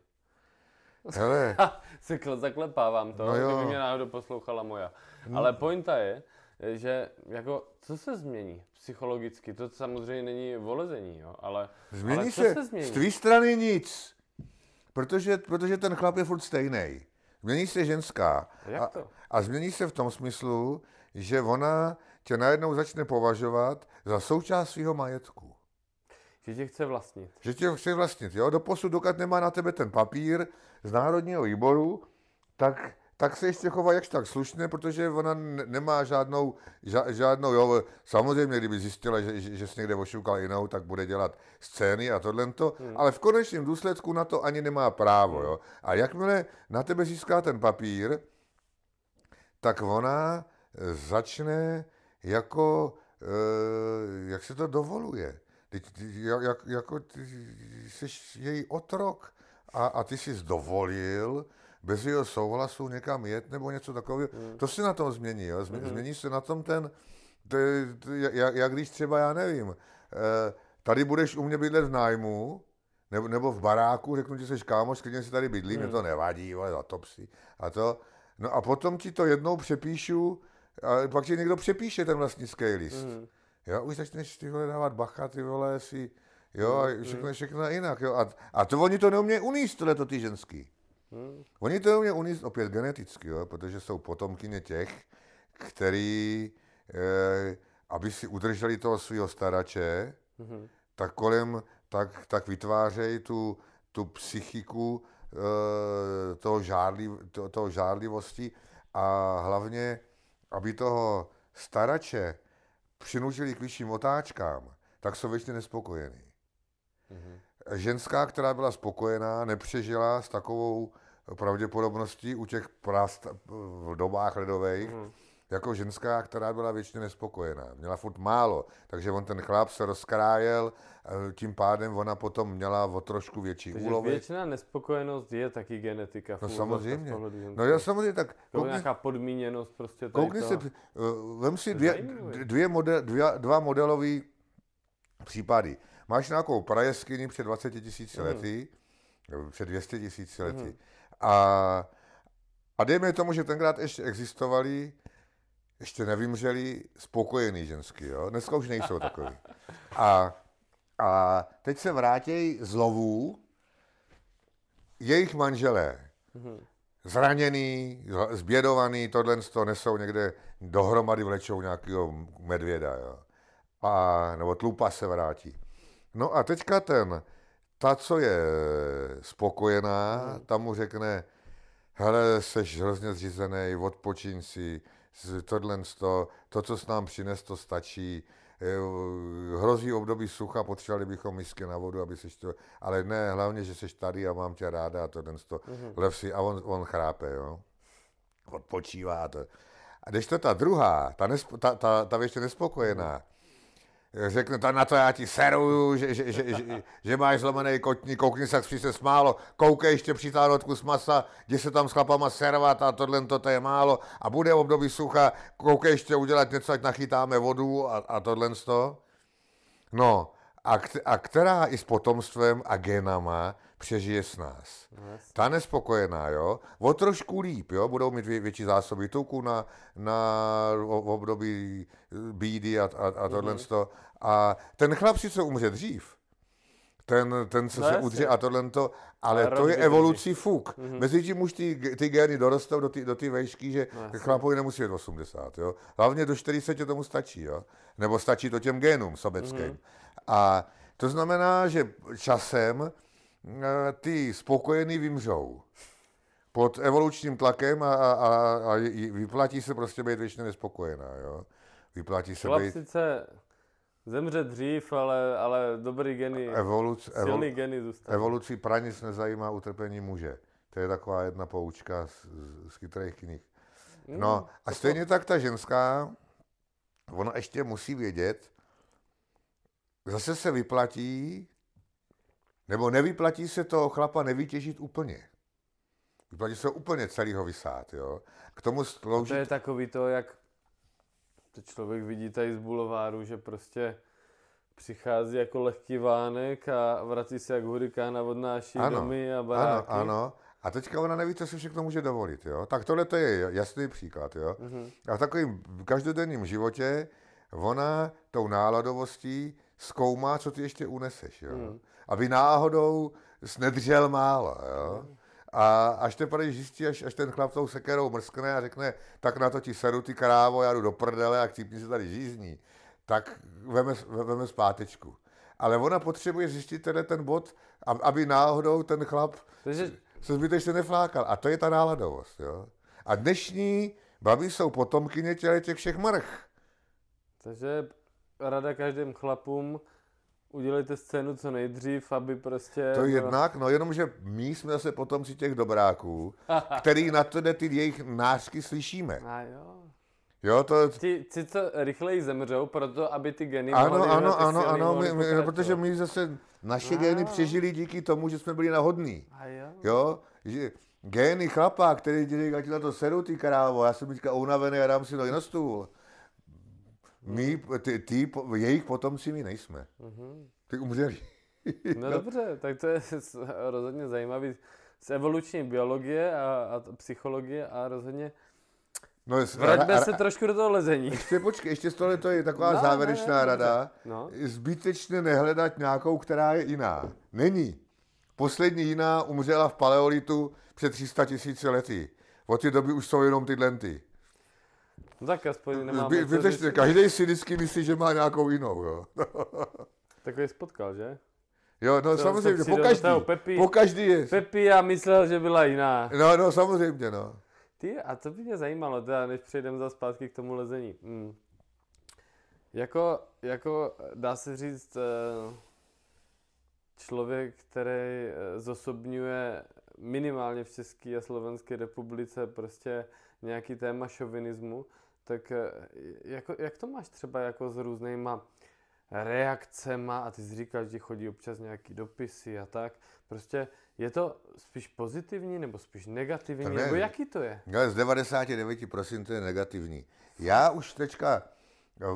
Hele. se zaklepávám to, no kdyby mě náhodou poslouchala moja. No. Ale pointa je, že jako, co se změní psychologicky? To samozřejmě není volezení, jo, ale, změní ale se, se změní? Z tvý strany nic, protože, protože ten chlap je furt stejný. Změní se ženská. Jak to? A, a změní se v tom smyslu, že ona tě najednou začne považovat za součást svého majetku. Že tě chce vlastnit. Že tě chce vlastnit, jo. Doposud, dokud nemá na tebe ten papír z Národního výboru, tak, tak se ještě chová jakž tak slušně, protože ona nemá žádnou, žádnou, jo, samozřejmě, kdyby zjistila, že, že, že se někde ošukal jinou, tak bude dělat scény a tohle hmm. ale v konečném důsledku na to ani nemá právo, hmm. jo. A jakmile na tebe získá ten papír, tak ona začne jako, e, jak se to dovoluje, Teď, jak, jako ty jsi její otrok a, a ty jsi dovolil bez jeho souhlasu někam jet nebo něco takového. Mm. To se na tom změní. Jo? Změní, mm. změní se na tom ten, to to, jak, jak když třeba, já nevím, eh, tady budeš u mě bydlet v nájmu, nebo, nebo v baráku, řeknu ti, jsi kámoš, klidně si tady bydlí, mm. mě to nevadí, ale za to psi. A to, no a potom ti to jednou přepíšu, a pak ti někdo přepíše ten vlastnický list. Mm. Jo, už začneš ty vole dávat bacha, ty vole si, jo, a mm, všechno, všechno jinak, jo. A, a to oni to neumějí uníst, tohle to ty ženský. Hmm. Oni to neumějí uníst opět geneticky, jo, protože jsou potomkyně těch, který, eh, aby si udrželi toho svého starače, hmm. tak kolem, tak, tak vytvářejí tu, tu psychiku eh, toho, žádliv, to, toho žádlivosti a hlavně, aby toho starače přinutili k vyšším otáčkám, tak jsou většině nespokojení. Mm-hmm. Ženská, která byla spokojená, nepřežila s takovou pravděpodobností u těch prast v dobách ledových, mm-hmm. jako ženská, která byla většině nespokojená. Měla furt málo, takže on ten chlap se rozkrájel, eh, tím pádem ona potom měla o trošku větší Takže úlovy. většiná nespokojenost je taky genetika. No samozřejmě. No já samozřejmě tak... To koukni- nějaká podmíněnost prostě tady Koukni to. se, uh, vem si dvě, dvě model, dvě, dva modelové případy. Máš nějakou prajeskyni před 20 tisíci Mhm. lety, nebo před 200 tisíci lety. A, a dejme tomu, že tenkrát ještě existovali, ještě nevymřeli, spokojený ženský, jo? Dneska už nejsou takový. A, a teď se vrátějí z lovů jejich manželé zraněný, zbědovaný, tohle to nesou někde dohromady vlečou nějakého medvěda, jo. A, nebo tlupa se vrátí. No a teďka ten, ta, co je spokojená, tam mu řekne, hele, seš hrozně zřízený, odpočiň si, tohle to, to, co s nám přines, to stačí, Eh, hrozí období sucha, potřebovali bychom misky na vodu, aby seš to, ale ne, hlavně, že seš tady a mám tě ráda a tohle to, lev si, a on, on chrápe, jo. Odpočívá to. A když to ta druhá, ta, nespo, ta, ta, ta ještě nespokojená, řekne, ta na to já ti seruju, že, že, že, že, že máš zlomený kotník, koukni se, jak se smálo, koukej ještě přitáhnout kus masa, jdi se tam s chlapama servat a tohle to, je málo a bude období sucha, koukej ještě udělat něco, ať nachytáme vodu a, a tohle to. No, a, a která i s potomstvem a genama přežije s nás. No, jasně. Ta nespokojená, jo, o trošku líp, jo, budou mít vě- větší zásoby tuku na, na období bídy a, a, a tohle mm-hmm. A ten chlap sice umře dřív, ten, ten co No se udře a tohle to, ale to je evolucí fuk. Mm-hmm. Mezitím už ty, ty gény dorostou do ty, do ty vejšky, že No no, chlapovi nemusí být 80, jo. Hlavně do 40 tomu stačí, jo. Nebo stačí to těm génům sobeckým. Mhm. Mm-hmm. A to znamená, že časem eh, ty spokojený vymřou pod evolučním tlakem a, a, a, a vyplatí se prostě být většině nespokojená, jo. Vyplatí se Chlap být sice zemře dřív, ale, ale dobrý geny, evoluc, silný evol, geny zůstanou. evoluci pranic nezajímá utrpení muže. To je taková jedna poučka z, z, z chytrých knih. No a stejně tak ta ženská, ona ještě musí vědět, zase se vyplatí, nebo nevyplatí se toho chlapa nevytěžit úplně. Vyplatí se úplně celýho vysát, jo. K tomu To slouží... je takový to, jak to člověk vidí tady z bulováru, že prostě přichází jako lehký vánek a vrací se jak hurikán a odnáší Ano, domy a Ano, baráky. ano. A teďka ona neví, co si všechno může dovolit, jo. Tak tohle to je jasný příklad, jo. Mhm. A v takovém každodenním životě ona tou náladovostí zkoumá, co ty ještě uneseš, jo. Mhm. Aby náhodou jsi nedržel málo, jo. A až teprve zjistí, až, až ten chlap tou sekerou mrskne a řekne, tak na to ti seru ty krávo, já jdu do prdele a chcípni se tady žízní, tak veme, veme zpátečku. Ale ona potřebuje zjistit tenhle ten bod, ab- aby náhodou ten chlap Takže se zbytečně neflákal. A to je ta náladovost. Jo? A dnešní babi jsou potomkyně těch všech mrch. Takže rada každým chlapům, udělejte scénu co nejdřív, aby prostě... To jednak, no jenom, že my jsme zase potomci těch dobráků, který na to ty jejich nářky slyšíme. A jo. Jo, to, Ti, ti co rychleji zemřou, proto aby ty geny ano, mohly ano, ano, ano, my, my, pokračovat. protože my zase naše No. gény přežili díky tomu, že jsme byli nahodní. A jo. Jo, že gény chlapa, který ti říká, ti na to seru, ty krávo, já jsem teďka unavený a dám si to na stůl. My, ty, ty, jejich potomci my nejsme. Ty umřeli. No dobře, tak to je rozhodně zajímavý z evoluční biologie a, a psychologie a rozhodně No, s- vraťme ra- se trošku do toho lezení. Ještě počkej, ještě z tohle to je taková No, závěrečná ne, ne, rada. No. Zbytečně nehledat nějakou, která je jiná. Není. Poslední jiná umřela v paleolitu před 300 tisíci lety. Od té doby už jsou jenom tyhle ty. No tak aspoň nemáme Zby, co zbytečně, říct. každý si vždycky myslí, že má nějakou jinou. Jo, Takový spotkal, že? jo no Co- samozřejmě, po každý, Pepi? po každý je. Pepi já myslel, že byla jiná. No, no, samozřejmě, no. Ty, a to by mě zajímalo, teda, než přejdeme za zpátky k tomu lezení. Hmm. Jako, jako, dá se říct, eh, člověk, který eh, zosobňuje minimálně v České a Slovenské republice prostě nějaký téma šovinismu, tak eh, jako, jak to máš třeba jako s různýma reakcema a ty jsi říkal, že chodí občas nějaký dopisy a tak. Prostě je to spíš pozitivní nebo spíš negativní, ne, nebo jaký to je? No, z 99 prosím, to je negativní. Já už teďka,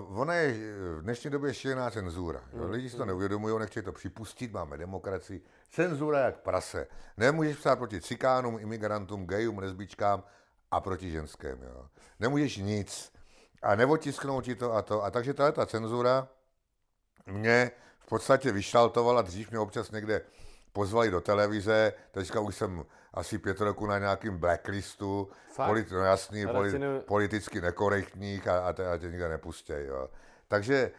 ona je v dnešní době šílená cenzura. Hmm. Lidi si to neuvědomují, nechtějí to připustit, máme demokracii. Cenzura jak prase. Nemůžeš psát proti cikánům, imigrantům, gejům, lesbičkám a proti ženském. Jo. Nemůžeš nic. A neotisknout ti to a to. A takže ta cenzura mě v podstatě vyšaltovala, dřív mě občas někde pozvali do televize, teďka už jsem asi pět roku na nějakým blacklistu, polit, no jasný, polit, politicky nekorektních a, a, te, a tě nikde nepustěj. Jo. Takže e,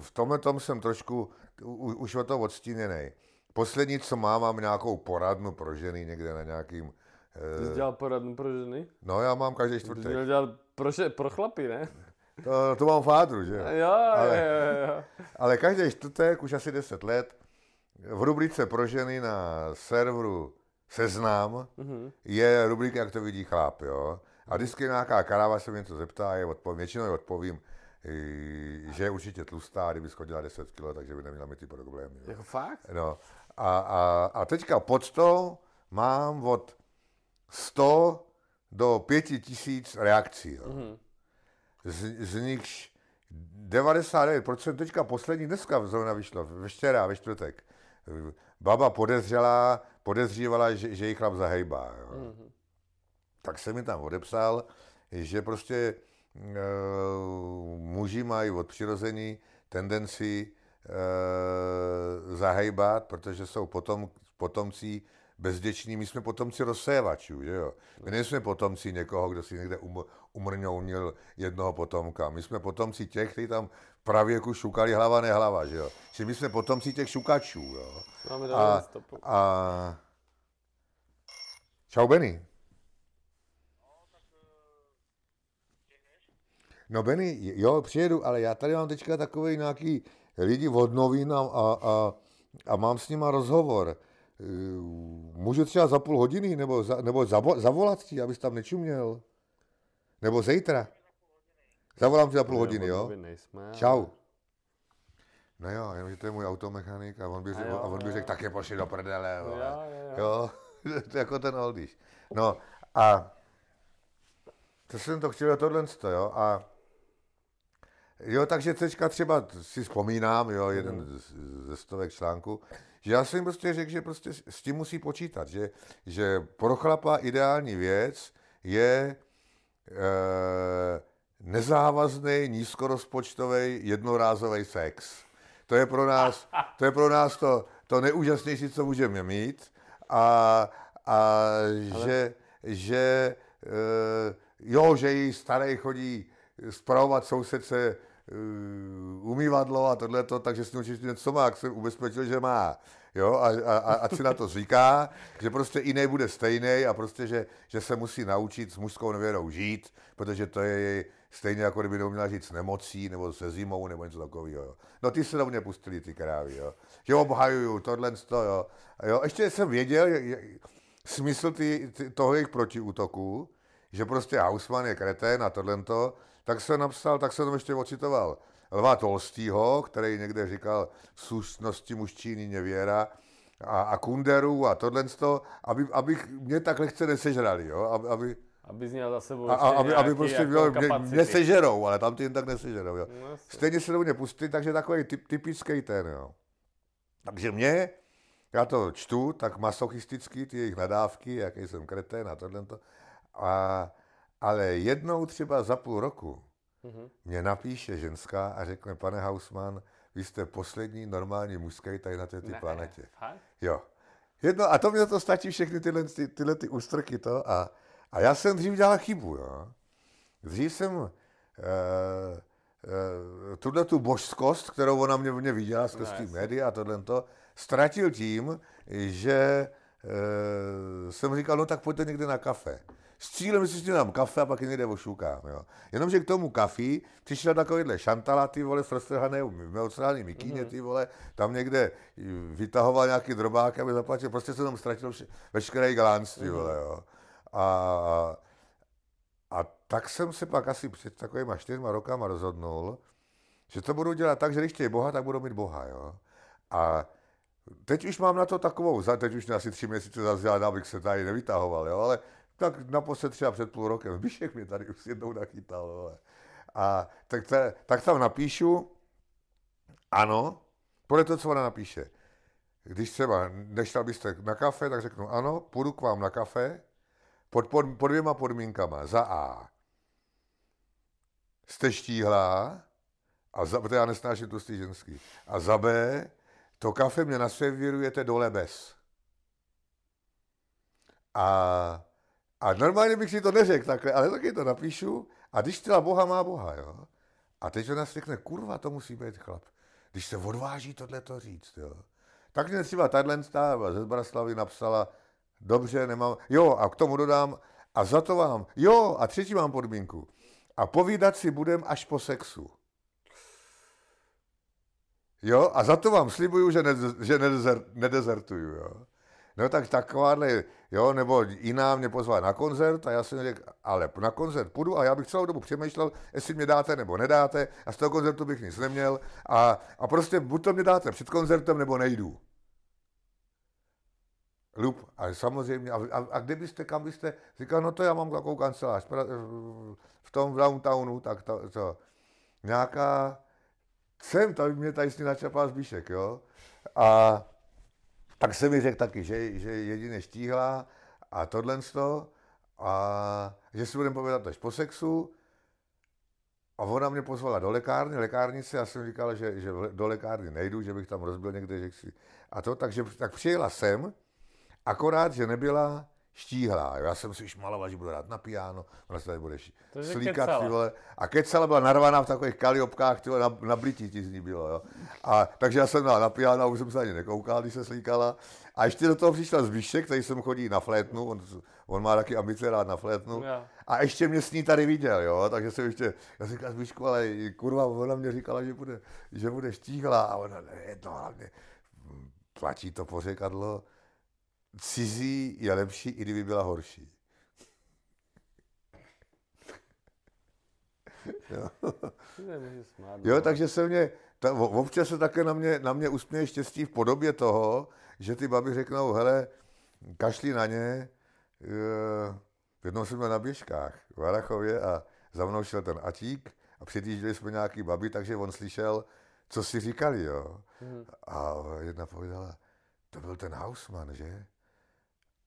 v tomhle tom jsem trošku u, už o to odstíněný. Poslední, co mám, mám nějakou poradnu pro ženy někde na nějakým... Ty jsi dělal poradnu pro ženy? No, já mám každý čtvrtek. Ty jsi dělal pro, pro chlapy, ne? To, to mám fádru, že jo? ale, jo, jo. ale každý čtvrtek, už asi 10 let, v rubrice pro ženy na serveru Seznam mm-hmm. je rubrika, jak to vidí chlap, jo? A vždycky nějaká karáva se mě něco zeptá, je odpovím, většinou odpovím, že je určitě tlustá, kdyby schodila 10 kg, takže by neměla mít ty problémy. Jo. Jako fakt? No. A, a, a teďka pod to mám od 100 do 5000 reakcí. Jo. Mm-hmm z, z nichž 99%, teďka poslední dneska zrovna vyšlo, ve včera, ve čtvrtek, baba podezřela, podezřívala, že, že jí chlap zahejbá. Jo. Mm-hmm. Tak se mi tam odepsal, že prostě e, muži mají od přirození tendenci e, zahejbat, protože jsou potom, potomcí bezděční, my jsme potomci rozsévačů, že jo. My nejsme potomci někoho, kdo si někde um, umrňounil jednoho potomka. My jsme potomci těch, kteří tam v pravěku šukali hlava, nehlava, že jo. Čili my jsme potomci těch šukačů, jo. Máme a, a... Čau, Benny. No Benny, jo, přijedu, ale já tady mám teďka takový nějaký lidi od novin a, a, a, a mám s nima rozhovor. Eh, můžu třeba za půl hodiny, nebo, za, nebo zavo, zavolat ti, abys tam nečuměl? Nebo zítra? Zavolám ti za půl hodiny, jo? Čau. No jo, jenomže to je můj automechanik a on by, řekl, a on by řekl, tak je pošli do prdele, jo, jo, jo. to je jako ten oldiš. No a to jsem to chtěl tohle, jo, a Jo, takže teďka třeba si vzpomínám, jo, jeden mhm. ze stovek článků, že já jsem prostě řekl, že prostě s tím musí počítat, že, že pro chlapa ideální věc je e, nezávazný, nízkorozpočtový, jednorázový sex. To je pro nás to, je pro nás to, to neúžasnější, co můžeme mít. A, a Ale... že, že e, jo, že jí starý chodí spravovat sousedce umývadlo a tohleto, takže si určitě něco má, jak se ubezpečil, že má. Jo, a, a, a ať si na to říká, že prostě i nebude stejný a prostě, že, že se musí naučit s mužskou nevěrou žít, protože to je jej stejně jako kdyby neuměla žít s nemocí nebo se zimou nebo něco takového. No ty se do mě pustili, ty krávy, jo. Že obhajuju tohle, to, jo. A jo. Ještě jsem věděl smysl ty, ty, toho jejich protiútoku, že prostě Hausmann je kretén a tohle to, tak se napsal, tak jsem tam ještě ocitoval Lva Tolstýho, který někde říkal v slušnosti mužčíny nevěra, a, a Kunderu a tohle, aby, aby mě tak lehce nesežrali, jo? aby, aby aby měl za sebou a, aby, aby prostě jako měl, mě, mě sežerou, ale tam ty jen tak nesežerou. Jo. No, Stejně se do mě pustí, takže takový typ, typický ten. Jo. Takže mě, já to čtu, tak masochisticky, ty jejich nadávky, jaký jsem kretén a tohle. A ale jednou třeba za půl roku mm-hmm. mě napíše ženská a řekne, pane Hausmann, vy jste poslední normální mužský tady na této planetě. Fakt? Jo. Jedno, a to mě to stačí všechny tyhle, ty, tyhle ty ústrky to. A, a já jsem dřív dělal chybu. Jo. Dřív jsem uh, uh, tuhle tu božskost, kterou ona mě, mě viděla skrz no, média a tohle to, ztratil tím, že uh, jsem říkal, no tak pojďte někde na kafe s cílem, že si dám kafe a pak někde ošukám, jo. Jenomže k tomu kafi přišel takovýhle šantala, ty vole, roztrhané, v mikíně, mhm. ty vole, tam někde vytahoval nějaký drobák, aby zaplatil, prostě se tam ztratil vše, veškeré galánství, vole, mhm. jo. A, a tak jsem se pak asi před takovýma čtyřma rokama rozhodnul, že to budu dělat tak, že když chtějí Boha, tak budu mít Boha, jo. A teď už mám na to takovou, teď už asi tři měsíce zase abych se tady nevytahoval, jo, ale tak naposled třeba před půl rokem. Bíšek mě tady už jednou nachytal, jo. A tak, te, tak tam napíšu, ano, podle toho, co ona napíše. Když třeba nešel byste na kafe, tak řeknu ano, půjdu k vám na kafe pod, pod, pod dvěma podmínkama. Za A. Jste štíhlá, a za, to já nesnáším tlustý ženský. A za B, to kafe mě naservírujete dole bez. A, a normálně bych si to neřekl takhle, ale taky to napíšu. A když teda Boha má Boha, jo. A teď ona si řekne, kurva, to musí být chlap. Když se odváží tohle to říct, jo. Tak mě třeba tahle ze Zbraslavy napsala, dobře, nemám, jo, a k tomu dodám, a za to vám, jo, a třetí mám podmínku. A povídat si budem až po sexu. Jo, a za to vám slibuju, že, ne, že nedezert, nedezertuju, jo. No tak takováhle, jo, nebo jiná mě pozvala na koncert a já jsem řekl, ale na koncert půjdu a já bych celou dobu přemýšlel, jestli mě dáte nebo nedáte a z toho koncertu bych nic neměl a, a prostě buď to mě dáte před koncertem nebo nejdu. Lup, a samozřejmě, a, a, a kde byste, kam byste, říkal, no to já mám takovou kancelář v tom downtownu, tak to, to nějaká, jsem, tady mě tady s ní načapal Zbíšek, jo, a tak se mi řekl taky, že, že jedině štíhla a tohle to, a že si budeme povědat až po sexu, a ona mě pozvala do lékárny, lékárnice, já jsem říkal, že, že do lékárny nejdu, že bych tam rozbil někde, že si... A to, takže tak přijela sem, akorát, že nebyla štíhlá. Já jsem si už maloval, že budu rád na piano, ona se tady bude slíkat, ty vole. A kecala byla narvaná v takových kaliopkách, ty vole, na, na blití ti z ní bylo, jo. A, takže já jsem měl na piano a už jsem se ani nekoukal, když se slíkala. A ještě do toho přišla Zbíšek, který jsem chodí na flétnu, on, on má taky ambice rád na flétnu. Yeah. A ještě mě s ní tady viděl, jo, takže jsem ještě, já jsem říkal Zbíšku, ale kurva, ona mě říkala, že bude, že bude štíhlá a ona, ne, no hlavně, platí to pořekadlo, cizí je lepší, i kdyby byla horší. jo. jo, takže se mě, ta, občas se také na mě, na mě usměje štěstí v podobě toho, že ty babi řeknou, hele, kašli na ně, uh, jednou jsem byl na běžkách v Varachově a za mnou šel ten Atík a předjížděli jsme nějaký babi, takže on slyšel, co si říkali, jo. Mm. A jedna povedala, to byl ten Hausmann, že?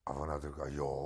A ona říká, jo,